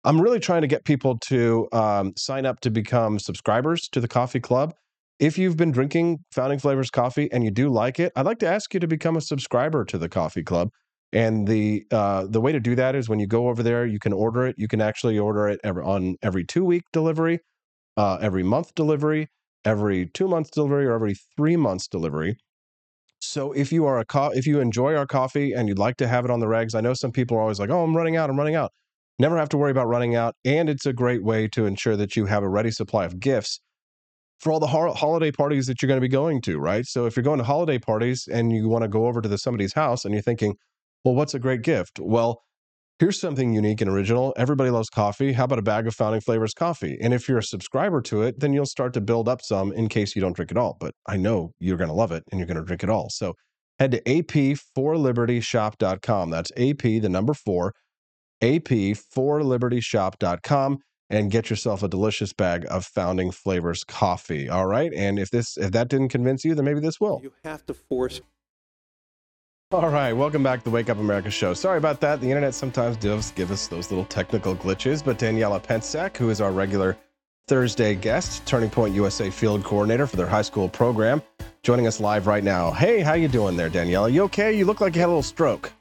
I'm really trying to get people to um, sign up to become subscribers to the coffee club. If you've been drinking Founding Flavors coffee and you do like it, I'd like to ask you to become a subscriber to the coffee club. And the uh, the way to do that is when you go over there, you can order it. You can actually order it every, on every two week delivery, uh, every month delivery, every two months delivery, or every three months delivery. So if you are a co- if you enjoy our coffee and you'd like to have it on the regs, I know some people are always like, "Oh, I'm running out. I'm running out." Never have to worry about running out, and it's a great way to ensure that you have a ready supply of gifts for all the ho- holiday parties that you're going to be going to, right? So if you're going to holiday parties and you want to go over to the somebody's house and you're thinking, "Well, what's a great gift?" Well, here's something unique and original. Everybody loves coffee. How about a bag of Founding Flavors coffee? And if you're a subscriber to it, then you'll start to build up some in case you don't drink it all. But I know you're going to love it and you're going to drink it all. So head to ap4libertyshop.com. That's AP, the number four, ap4libertyshop.com and get yourself a delicious bag of Founding Flavors coffee. All right? And if this if that didn't convince you, then maybe this will. You have to force All right, welcome back to the Wake Up America show. Sorry about that. The internet sometimes does give us those little technical glitches, but Daniella Pentsak, who is our regular Thursday guest, Turning Point USA field coordinator for their high school program, joining us live right now. Hey, how you doing there, Daniella? You okay? You look like you had a little stroke.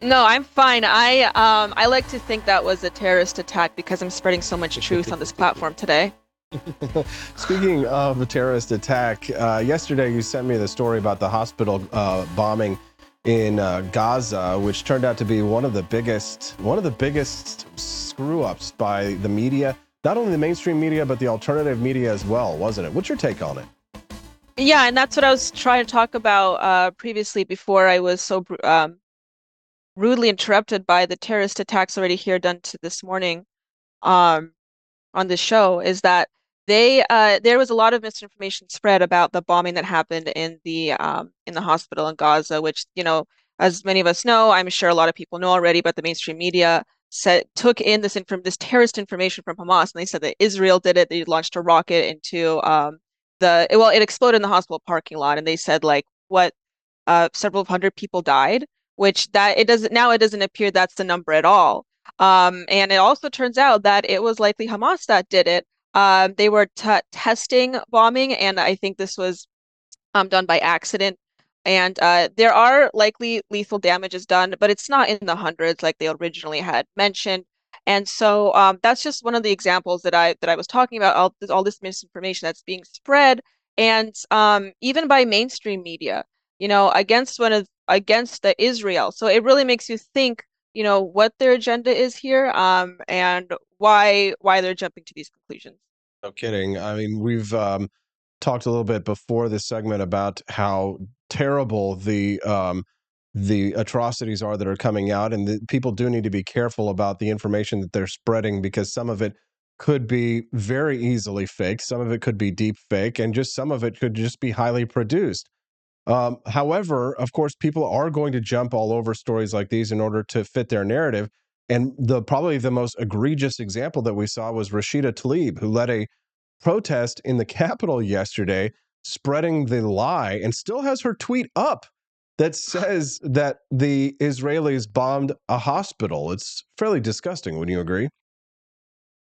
No, I'm fine. I um I like to think that was a terrorist attack because I'm spreading so much truth on this platform today. Speaking of a terrorist attack, uh, yesterday you sent me the story about the hospital uh, bombing in uh, Gaza, which turned out to be one of the biggest one of the biggest screw ups by the media, not only the mainstream media but the alternative media as well, wasn't it? What's your take on it? Yeah, and that's what I was trying to talk about uh, previously before I was so um, rudely interrupted by the terrorist attacks already here done to this morning um, on the show. Is that they uh, there was a lot of misinformation spread about the bombing that happened in the um, in the hospital in Gaza, which you know, as many of us know, I'm sure a lot of people know already, but the mainstream media said took in this inform this terrorist information from Hamas, and they said that Israel did it. They launched a rocket into um, the well, it exploded in the hospital parking lot, and they said like what uh, several hundred people died, which that it doesn't now it doesn't appear that's the number at all. Um, and it also turns out that it was likely Hamas that did it. Um, they were t testing bombing, and I think this was um, done by accident. And uh, there are likely lethal damages done, but it's not in the hundreds like they originally had mentioned. And so um, that's just one of the examples that I that I was talking about. All, all this misinformation that's being spread, and um, even by mainstream media, you know, against one of against the Israel. So it really makes you think, you know, what their agenda is here, um, and why why they're jumping to these conclusions. No kidding. I mean, we've um, talked a little bit before this segment about how terrible the um, the atrocities are that are coming out, and the, people do need to be careful about the information that they're spreading because some of it could be very easily faked, some of it could be deep fake, and just some of it could just be highly produced. Um, however, of course, people are going to jump all over stories like these in order to fit their narrative. And the probably the most egregious example that we saw was Rashida Tlaib, who led a protest in the Capitol yesterday, spreading the lie, and still has her tweet up that says that the Israelis bombed a hospital. It's fairly disgusting. Would you agree?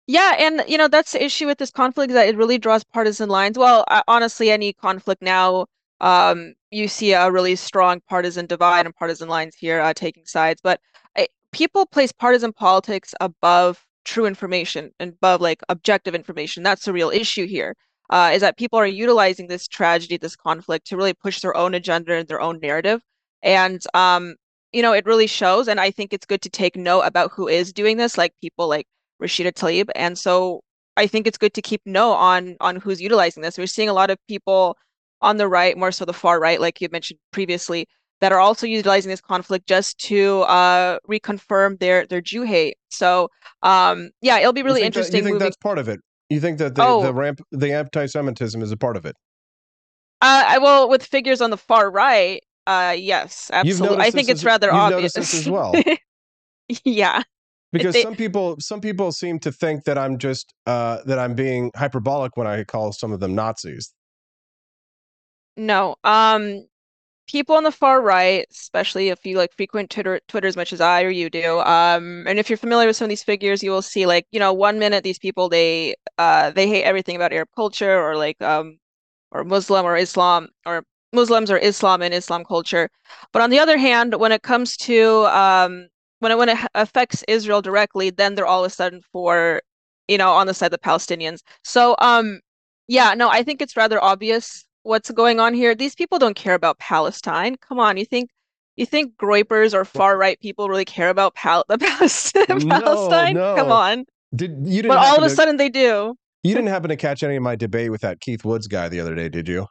Yeah, and you know that's the issue with this conflict that it really draws partisan lines. Well, uh, honestly, any conflict now, um, you see a really strong partisan divide and partisan lines here uh, taking sides. But I, people place partisan politics above true information and above like objective information. That's the real issue here. Uh, is that people are utilizing this tragedy, this conflict, to really push their own agenda and their own narrative. And um, you know, it really shows. And I think it's good to take note about who is doing this, like people like Rashida Tlaib. And so I think it's good to keep note on on who's utilizing this. We're seeing a lot of people on the right, more so the far right, like you mentioned previously, that are also utilizing this conflict just to uh, reconfirm their their Jew hate. So um, yeah, it'll be really you interesting. That, you think moving... that's part of it? You think that the Oh. the ramp the anti-Semitism is a part of it? Uh, I- well, with figures on the far right, uh, yes, absolutely. I think it's as- rather you've obvious. as well. yeah. because they- some people some people seem to think that I'm just uh, that I'm being hyperbolic when I call some of them Nazis. No. Um people on the far right, especially if you like frequent Twitter, Twitter as much as I or you do, um, and if you're familiar with some of these figures, you will see like, you know, one minute these people they uh they hate everything about Arab culture or like um or Muslim or Islam or Muslims or Islam and Islam culture. But on the other hand, when it comes to um when it when it affects Israel directly, then they're all of a sudden for, you know, on the side of the Palestinians. So um yeah, no, I think it's rather obvious what's going on here. These people don't care about Palestine. Come on, you think you think groypers or far right people really care about Pal the Palestine? No, Palestine? Come on. Did you didn't But all of a to- sudden they do. You didn't happen to catch any of my debate with that Keith Woods guy the other day, did you?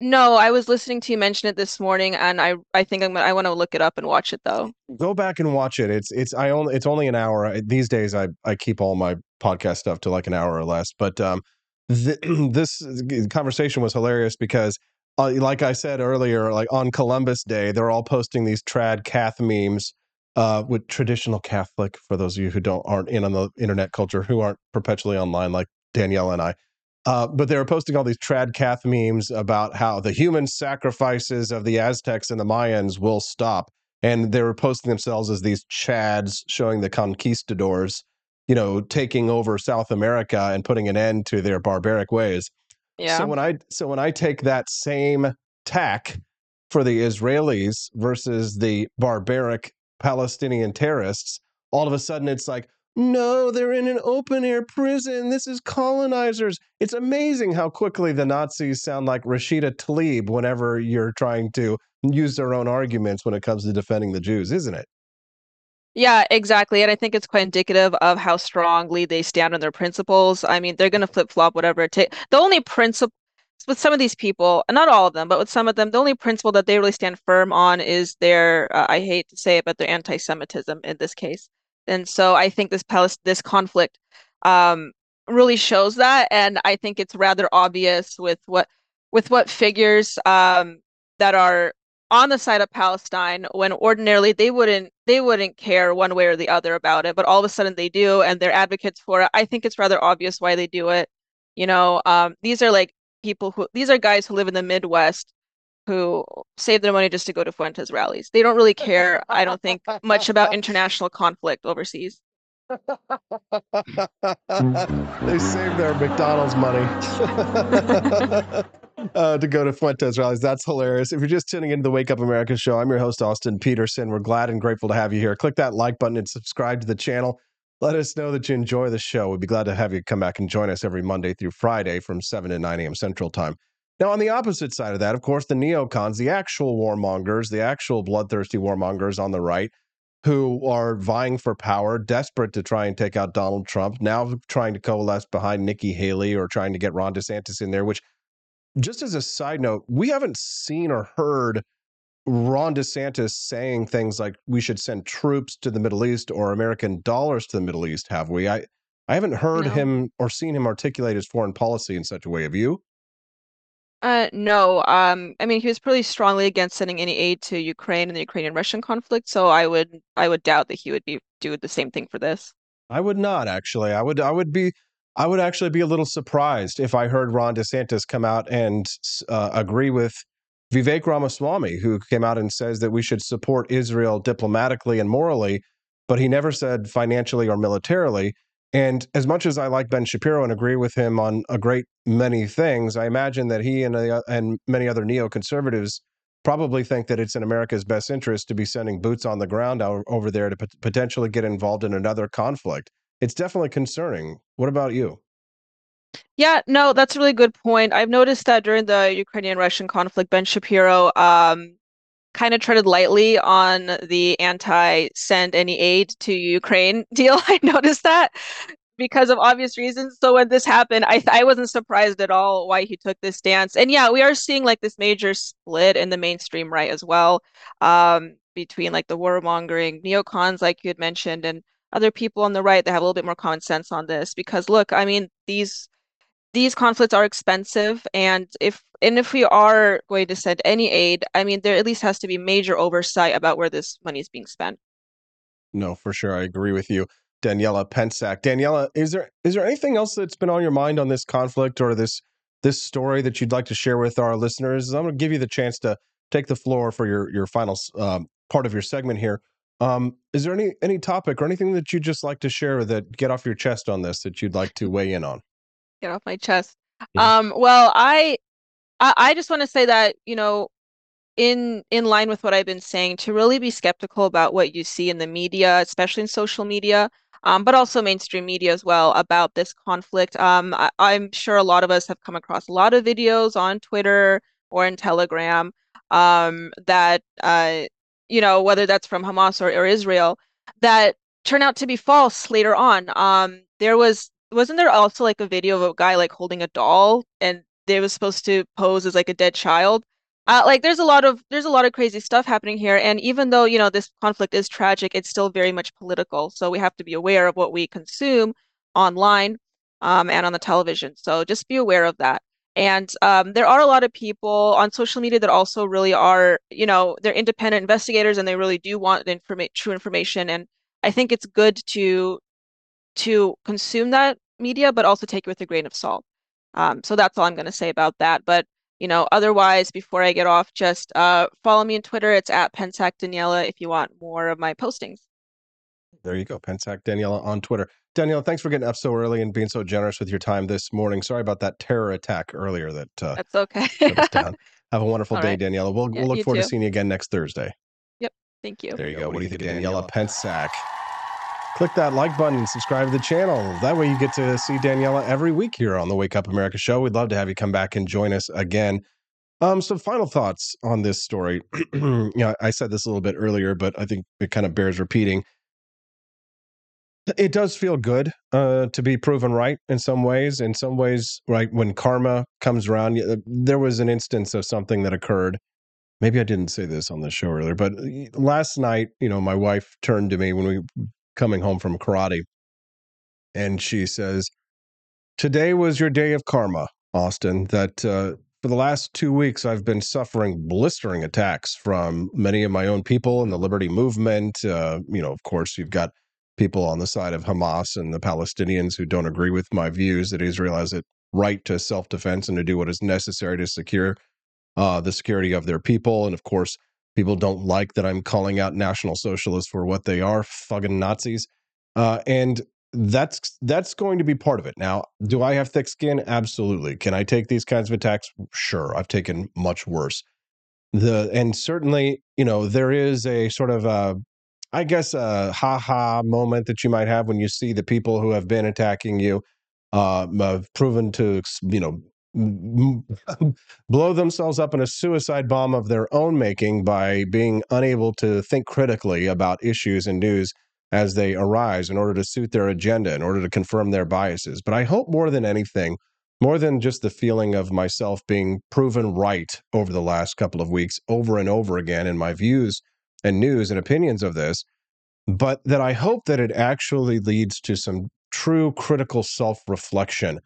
No, I was listening to you mention it this morning, and I I think I'm gonna, I want to look it up and watch it though. Go back and watch it. It's it's I only it's only an hour. I- These days I I keep all my podcast stuff to like an hour or less. But um th- this conversation was hilarious because uh, like I said earlier, like on Columbus Day, they're all posting these trad cath memes uh, with traditional Catholic. For those of you who don't aren't in on the internet culture, who aren't perpetually online like Danielle and I, uh, but they were posting all these trad cath memes about how the human sacrifices of the Aztecs and the Mayans will stop, and they were posting themselves as these chads showing the conquistadors, you know, taking over South America and putting an end to their barbaric ways. Yeah. So when I so when I take that same tack for the Israelis versus the barbaric Palestinian terrorists, all of a sudden it's like, no, they're in an open air prison. This is colonizers. It's amazing how quickly the Nazis sound like Rashida Tlaib whenever you're trying to use their own arguments when it comes to defending the Jews, isn't it? Yeah, exactly. And I think it's quite indicative of how strongly they stand on their principles. I mean, they're going to flip-flop whatever it takes. The only principle with some of these people, not all of them, but with some of them, the only principle that they really stand firm on is their, uh, I hate to say it, but their anti-Semitism in this case. And so I think this Palest this conflict um, really shows that, and I think it's rather obvious with what with what figures um, that are on the side of Palestine when ordinarily they wouldn't they wouldn't care one way or the other about it, but all of a sudden they do, and they're advocates for it. I think it's rather obvious why they do it. You know, um, these are like people who these are guys who live in the Midwest who save their money just to go to Fuentes rallies. They don't really care, I don't think, much about international conflict overseas. They saved their McDonald's money uh, to go to Fuentes rallies. That's hilarious. If you're just tuning into the Wake Up America show, I'm your host, Austin Petersen. We're glad and grateful to have you here. Click that like button and subscribe to the channel. Let us know that you enjoy the show. We'd be glad to have you come back and join us every Monday through Friday from 7 to 9 a.m. Central Time. Now, on the opposite side of that, of course, the neocons, the actual warmongers, the actual bloodthirsty warmongers on the right, who are vying for power, desperate to try and take out Donald Trump, now trying to coalesce behind Nikki Haley or trying to get Ron DeSantis in there, which, just as a side note, we haven't seen or heard Ron DeSantis saying things like we should send troops to the Middle East or American dollars to the Middle East, have we? I, I haven't heard No. him or seen him articulate his foreign policy in such a way. Have you? Uh, no, um, I mean he was pretty strongly against sending any aid to Ukraine and the Ukrainian-Russian conflict, so I would I would doubt that he would be do the same thing for this. I would not actually. I would. I would be. I would actually be a little surprised if I heard Ron DeSantis come out and uh, agree with Vivek Ramaswamy, who came out and says that we should support Israel diplomatically and morally, but he never said financially or militarily. And as much as I like Ben Shapiro and agree with him on a great many things, I imagine that he and and many other neoconservatives probably think that it's in America's best interest to be sending boots on the ground over there to pot- potentially get involved in another conflict. It's definitely concerning. What about you? Yeah, no, that's a really good point. I've noticed that during the Ukrainian-Russian conflict, Ben Shapiro um, kind of treaded lightly on the anti-send any aid to Ukraine deal. I noticed that because of obvious reasons. So when this happened, I I wasn't surprised at all why he took this stance. And yeah, we are seeing like this major split in the mainstream right as well, um, between like the warmongering neocons, like you had mentioned, and other people on the right that have a little bit more common sense on this. Because look, I mean, these these conflicts are expensive, and if and if we are going to send any aid, I mean, there at least has to be major oversight about where this money is being spent. No, for sure. I agree with you. Daniella Pentsak. Daniella, is there is there anything else that's been on your mind on this conflict or this this story that you'd like to share with our listeners? I'm going to give you the chance to take the floor for your your final um, part of your segment here. Um, is there any any topic or anything that you'd just like to share that get off your chest on this that you'd like to weigh in on? Get off my chest. Yeah. Um, well, I I, I just want to say that, you know, in in line with what I've been saying, to really be skeptical about what you see in the media, especially in social media, um, but also mainstream media as well, about this conflict. Um, I, I'm sure a lot of us have come across a lot of videos on Twitter or in Telegram um, that uh, you know, whether that's from Hamas or, or Israel, that turn out to be false later on. Um, there was wasn't there also like a video of a guy like holding a doll and they was supposed to pose as like a dead child? Uh, like there's a lot of there's a lot of crazy stuff happening here, and even though you know this conflict is tragic, it's still very much political. So we have to be aware of what we consume online um, and on the television. So just be aware of that. And um, there are a lot of people on social media that also really are, you know, they're independent investigators and they really do want informa- true information. And I think it's good to to consume that media, but also take it with a grain of salt. Um, so that's all I'm going to say about that. But you know, otherwise, before I get off, just uh, follow me on Twitter. It's at Pentsak Daniella if you want more of my postings. There you go, Pentsak Daniella on Twitter. Daniella, thanks for getting up so early and being so generous with your time this morning. Sorry about that terror attack earlier that uh, That's okay. shut us down. Have a wonderful All day, right. Daniella. We'll, Yeah, we'll look you forward to seeing you again next Thursday. Yep. Thank you. There you go. What do you think, of Daniella Pentsak? Click that like button and subscribe to the channel. That way you get to see Daniella every week here on the Wake Up America show. We'd love to have you come back and join us again. Um, some final thoughts on this story. you know, I said this a little bit earlier, but I think it kind of bears repeating. It does feel good uh, to be proven right in some ways. In some ways, right when karma comes around, there was an instance of something that occurred maybe I didn't say this on the show earlier, but uh, last night, you know, my wife turned to me when we coming home from karate and she says, "Today was your day of karma, Austin. That uh, for the last 2 weeks I've been suffering blistering attacks from many of my own people in the liberty movement, uh, you know, of course, you've got people on the side of Hamas and the Palestinians who don't agree with my views that Israel has a right to self-defense and to do what is necessary to secure uh, the security of their people. And of course, people don't like that I'm calling out National Socialists for what they are, fucking Nazis. Uh, and that's that's going to be part of it. Now, do I have thick skin? Absolutely. Can I take these kinds of attacks? Sure. I've taken much worse. The and certainly, you know, there is a sort of a I guess a ha ha moment that you might have when you see the people who have been attacking you uh, have proven to, you know, blow themselves up in a suicide bomb of their own making by being unable to think critically about issues and news as they arise in order to suit their agenda, in order to confirm their biases. But I hope more than anything, more than just the feeling of myself being proven right over the last couple of weeks, over and over again in my views and news and opinions of this, but that I hope that it actually leads to some true critical self reflection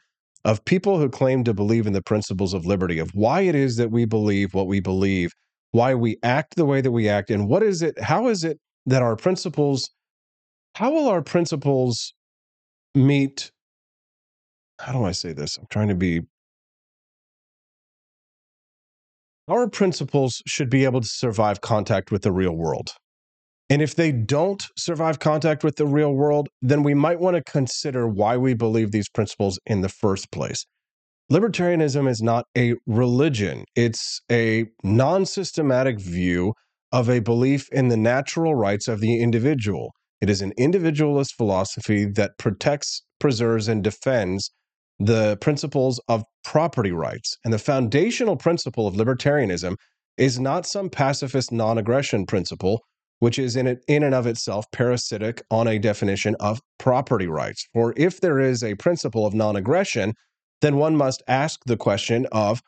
of people who claim to believe in the principles of liberty, of why it is that we believe what we believe, why we act the way that we act, and what is it, how is it that our principles, how will our principles meet? How do I say this? I'm trying to be. Our principles should be able to survive contact with the real world. And if they don't survive contact with the real world, then we might want to consider why we believe these principles in the first place. Libertarianism is not a religion, it's a non systematic view of a belief in the natural rights of the individual. It is an individualist philosophy that protects, preserves, and defends the principles of property rights. And the foundational principle of libertarianism is not some pacifist non aggression principle which is in it in and of itself parasitic on a definition of property rights. For if there is a principle of non-aggression, then one must ask the question of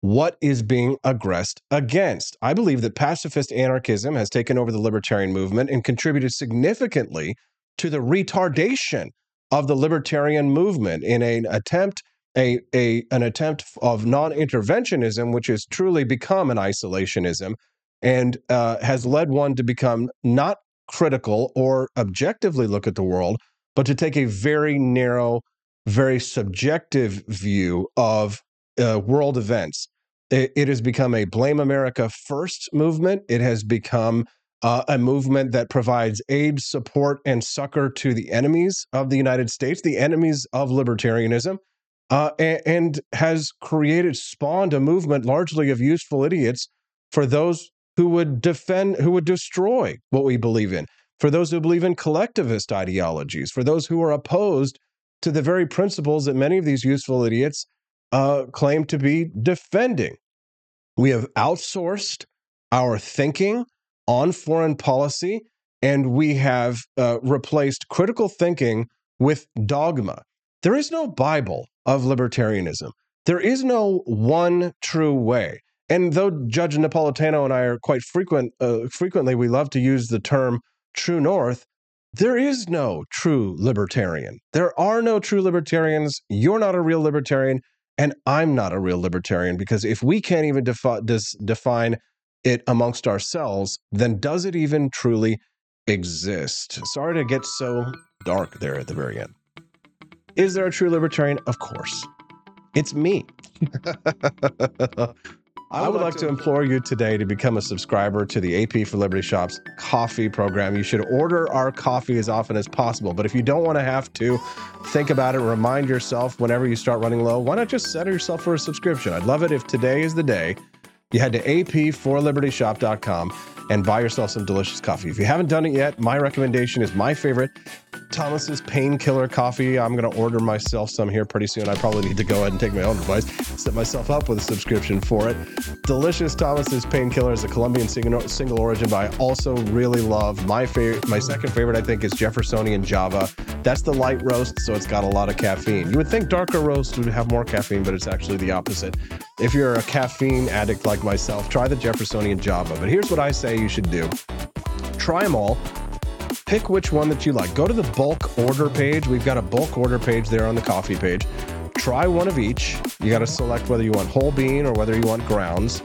what is being aggressed against. I believe that pacifist anarchism has taken over the libertarian movement and contributed significantly to the retardation of the libertarian movement in an attempt a, a an attempt of non-interventionism which has truly become an isolationism and uh, has led one to become not critical or objectively look at the world, but to take a very narrow, very subjective view of uh, world events. It, it has become a blame America first movement. It has become uh, a movement that provides aid, support, and succor to the enemies of the United States, the enemies of libertarianism, uh, and, and has created, spawned a movement largely of useful idiots for those who would defend, who would destroy what we believe in, for those who believe in collectivist ideologies, for those who are opposed to the very principles that many of these useful idiots uh, claim to be defending. We have outsourced our thinking on foreign policy, and we have uh, replaced critical thinking with dogma. There is no Bible of libertarianism. There is no one true way. And though Judge Napolitano and I are quite frequent, uh, frequently we love to use the term true north. There is no true libertarian. There are no true libertarians. You're not a real libertarian, and I'm not a real libertarian because if we can't even defi- dis- define it amongst ourselves, then does it even truly exist? Sorry to get so dark there at the very end. Is there a true libertarian? Of course. It's me. I would like to implore you today to become a subscriber to the AP for Liberty Shops coffee program. You should order our coffee as often as possible. But if you don't want to have to, think about it. Remind yourself whenever you start running low, why not just set yourself for a subscription? I'd love it if today is the day you head to ap4libertyshop.com and buy yourself some delicious coffee. If you haven't done it yet, my recommendation is my favorite Thomas's Painkiller Coffee. I'm going to order myself some here pretty soon. I probably need to go ahead and take my own advice, set myself up with a subscription for it. Delicious Thomas's Painkiller is a Colombian single, origin, but I also really love my favorite. My second favorite, I think, is Jeffersonian Java. That's the light roast, so it's got a lot of caffeine. You would think darker roast would have more caffeine, but it's actually the opposite. If you're a caffeine addict like myself, try the Jeffersonian Java. But here's what I say you should do try them all pick which one that you like. Go to the bulk order page. We've got a bulk order page there on the coffee page. Try one of each. You got to select whether you want whole bean or whether you want grounds.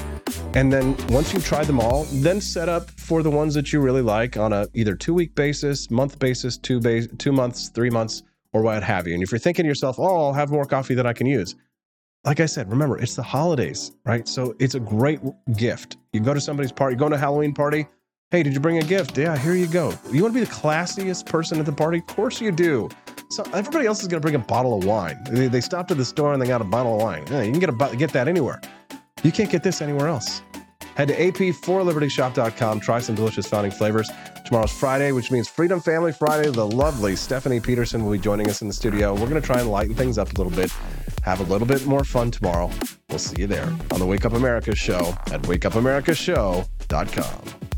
And then once you've tried them all, then set up for the ones that you really like on a either two week basis, month basis, two base, two months, three months, or what have you. And if you're thinking to yourself, oh, I'll have more coffee that I can use. Like I said, remember, it's the holidays, right? So it's a great gift. You go to somebody's party, you go to a Halloween party, Hey, did you bring a gift? Yeah, here you go. You want to be the classiest person at the party? Of course you do. So everybody else is going to bring a bottle of wine. They, stopped at the store and they got a bottle of wine. Yeah, you can get a get that anywhere. You can't get this anywhere else. Head to ap4libertyshop.com. Try some delicious founding flavors. Tomorrow's Friday, which means Freedom Family Friday. The lovely Stephanie Petersen will be joining us in the studio. We're going to try and lighten things up a little bit, have a little bit more fun tomorrow. We'll see you there on the Wake Up America show at wakeupAmericaShow.com.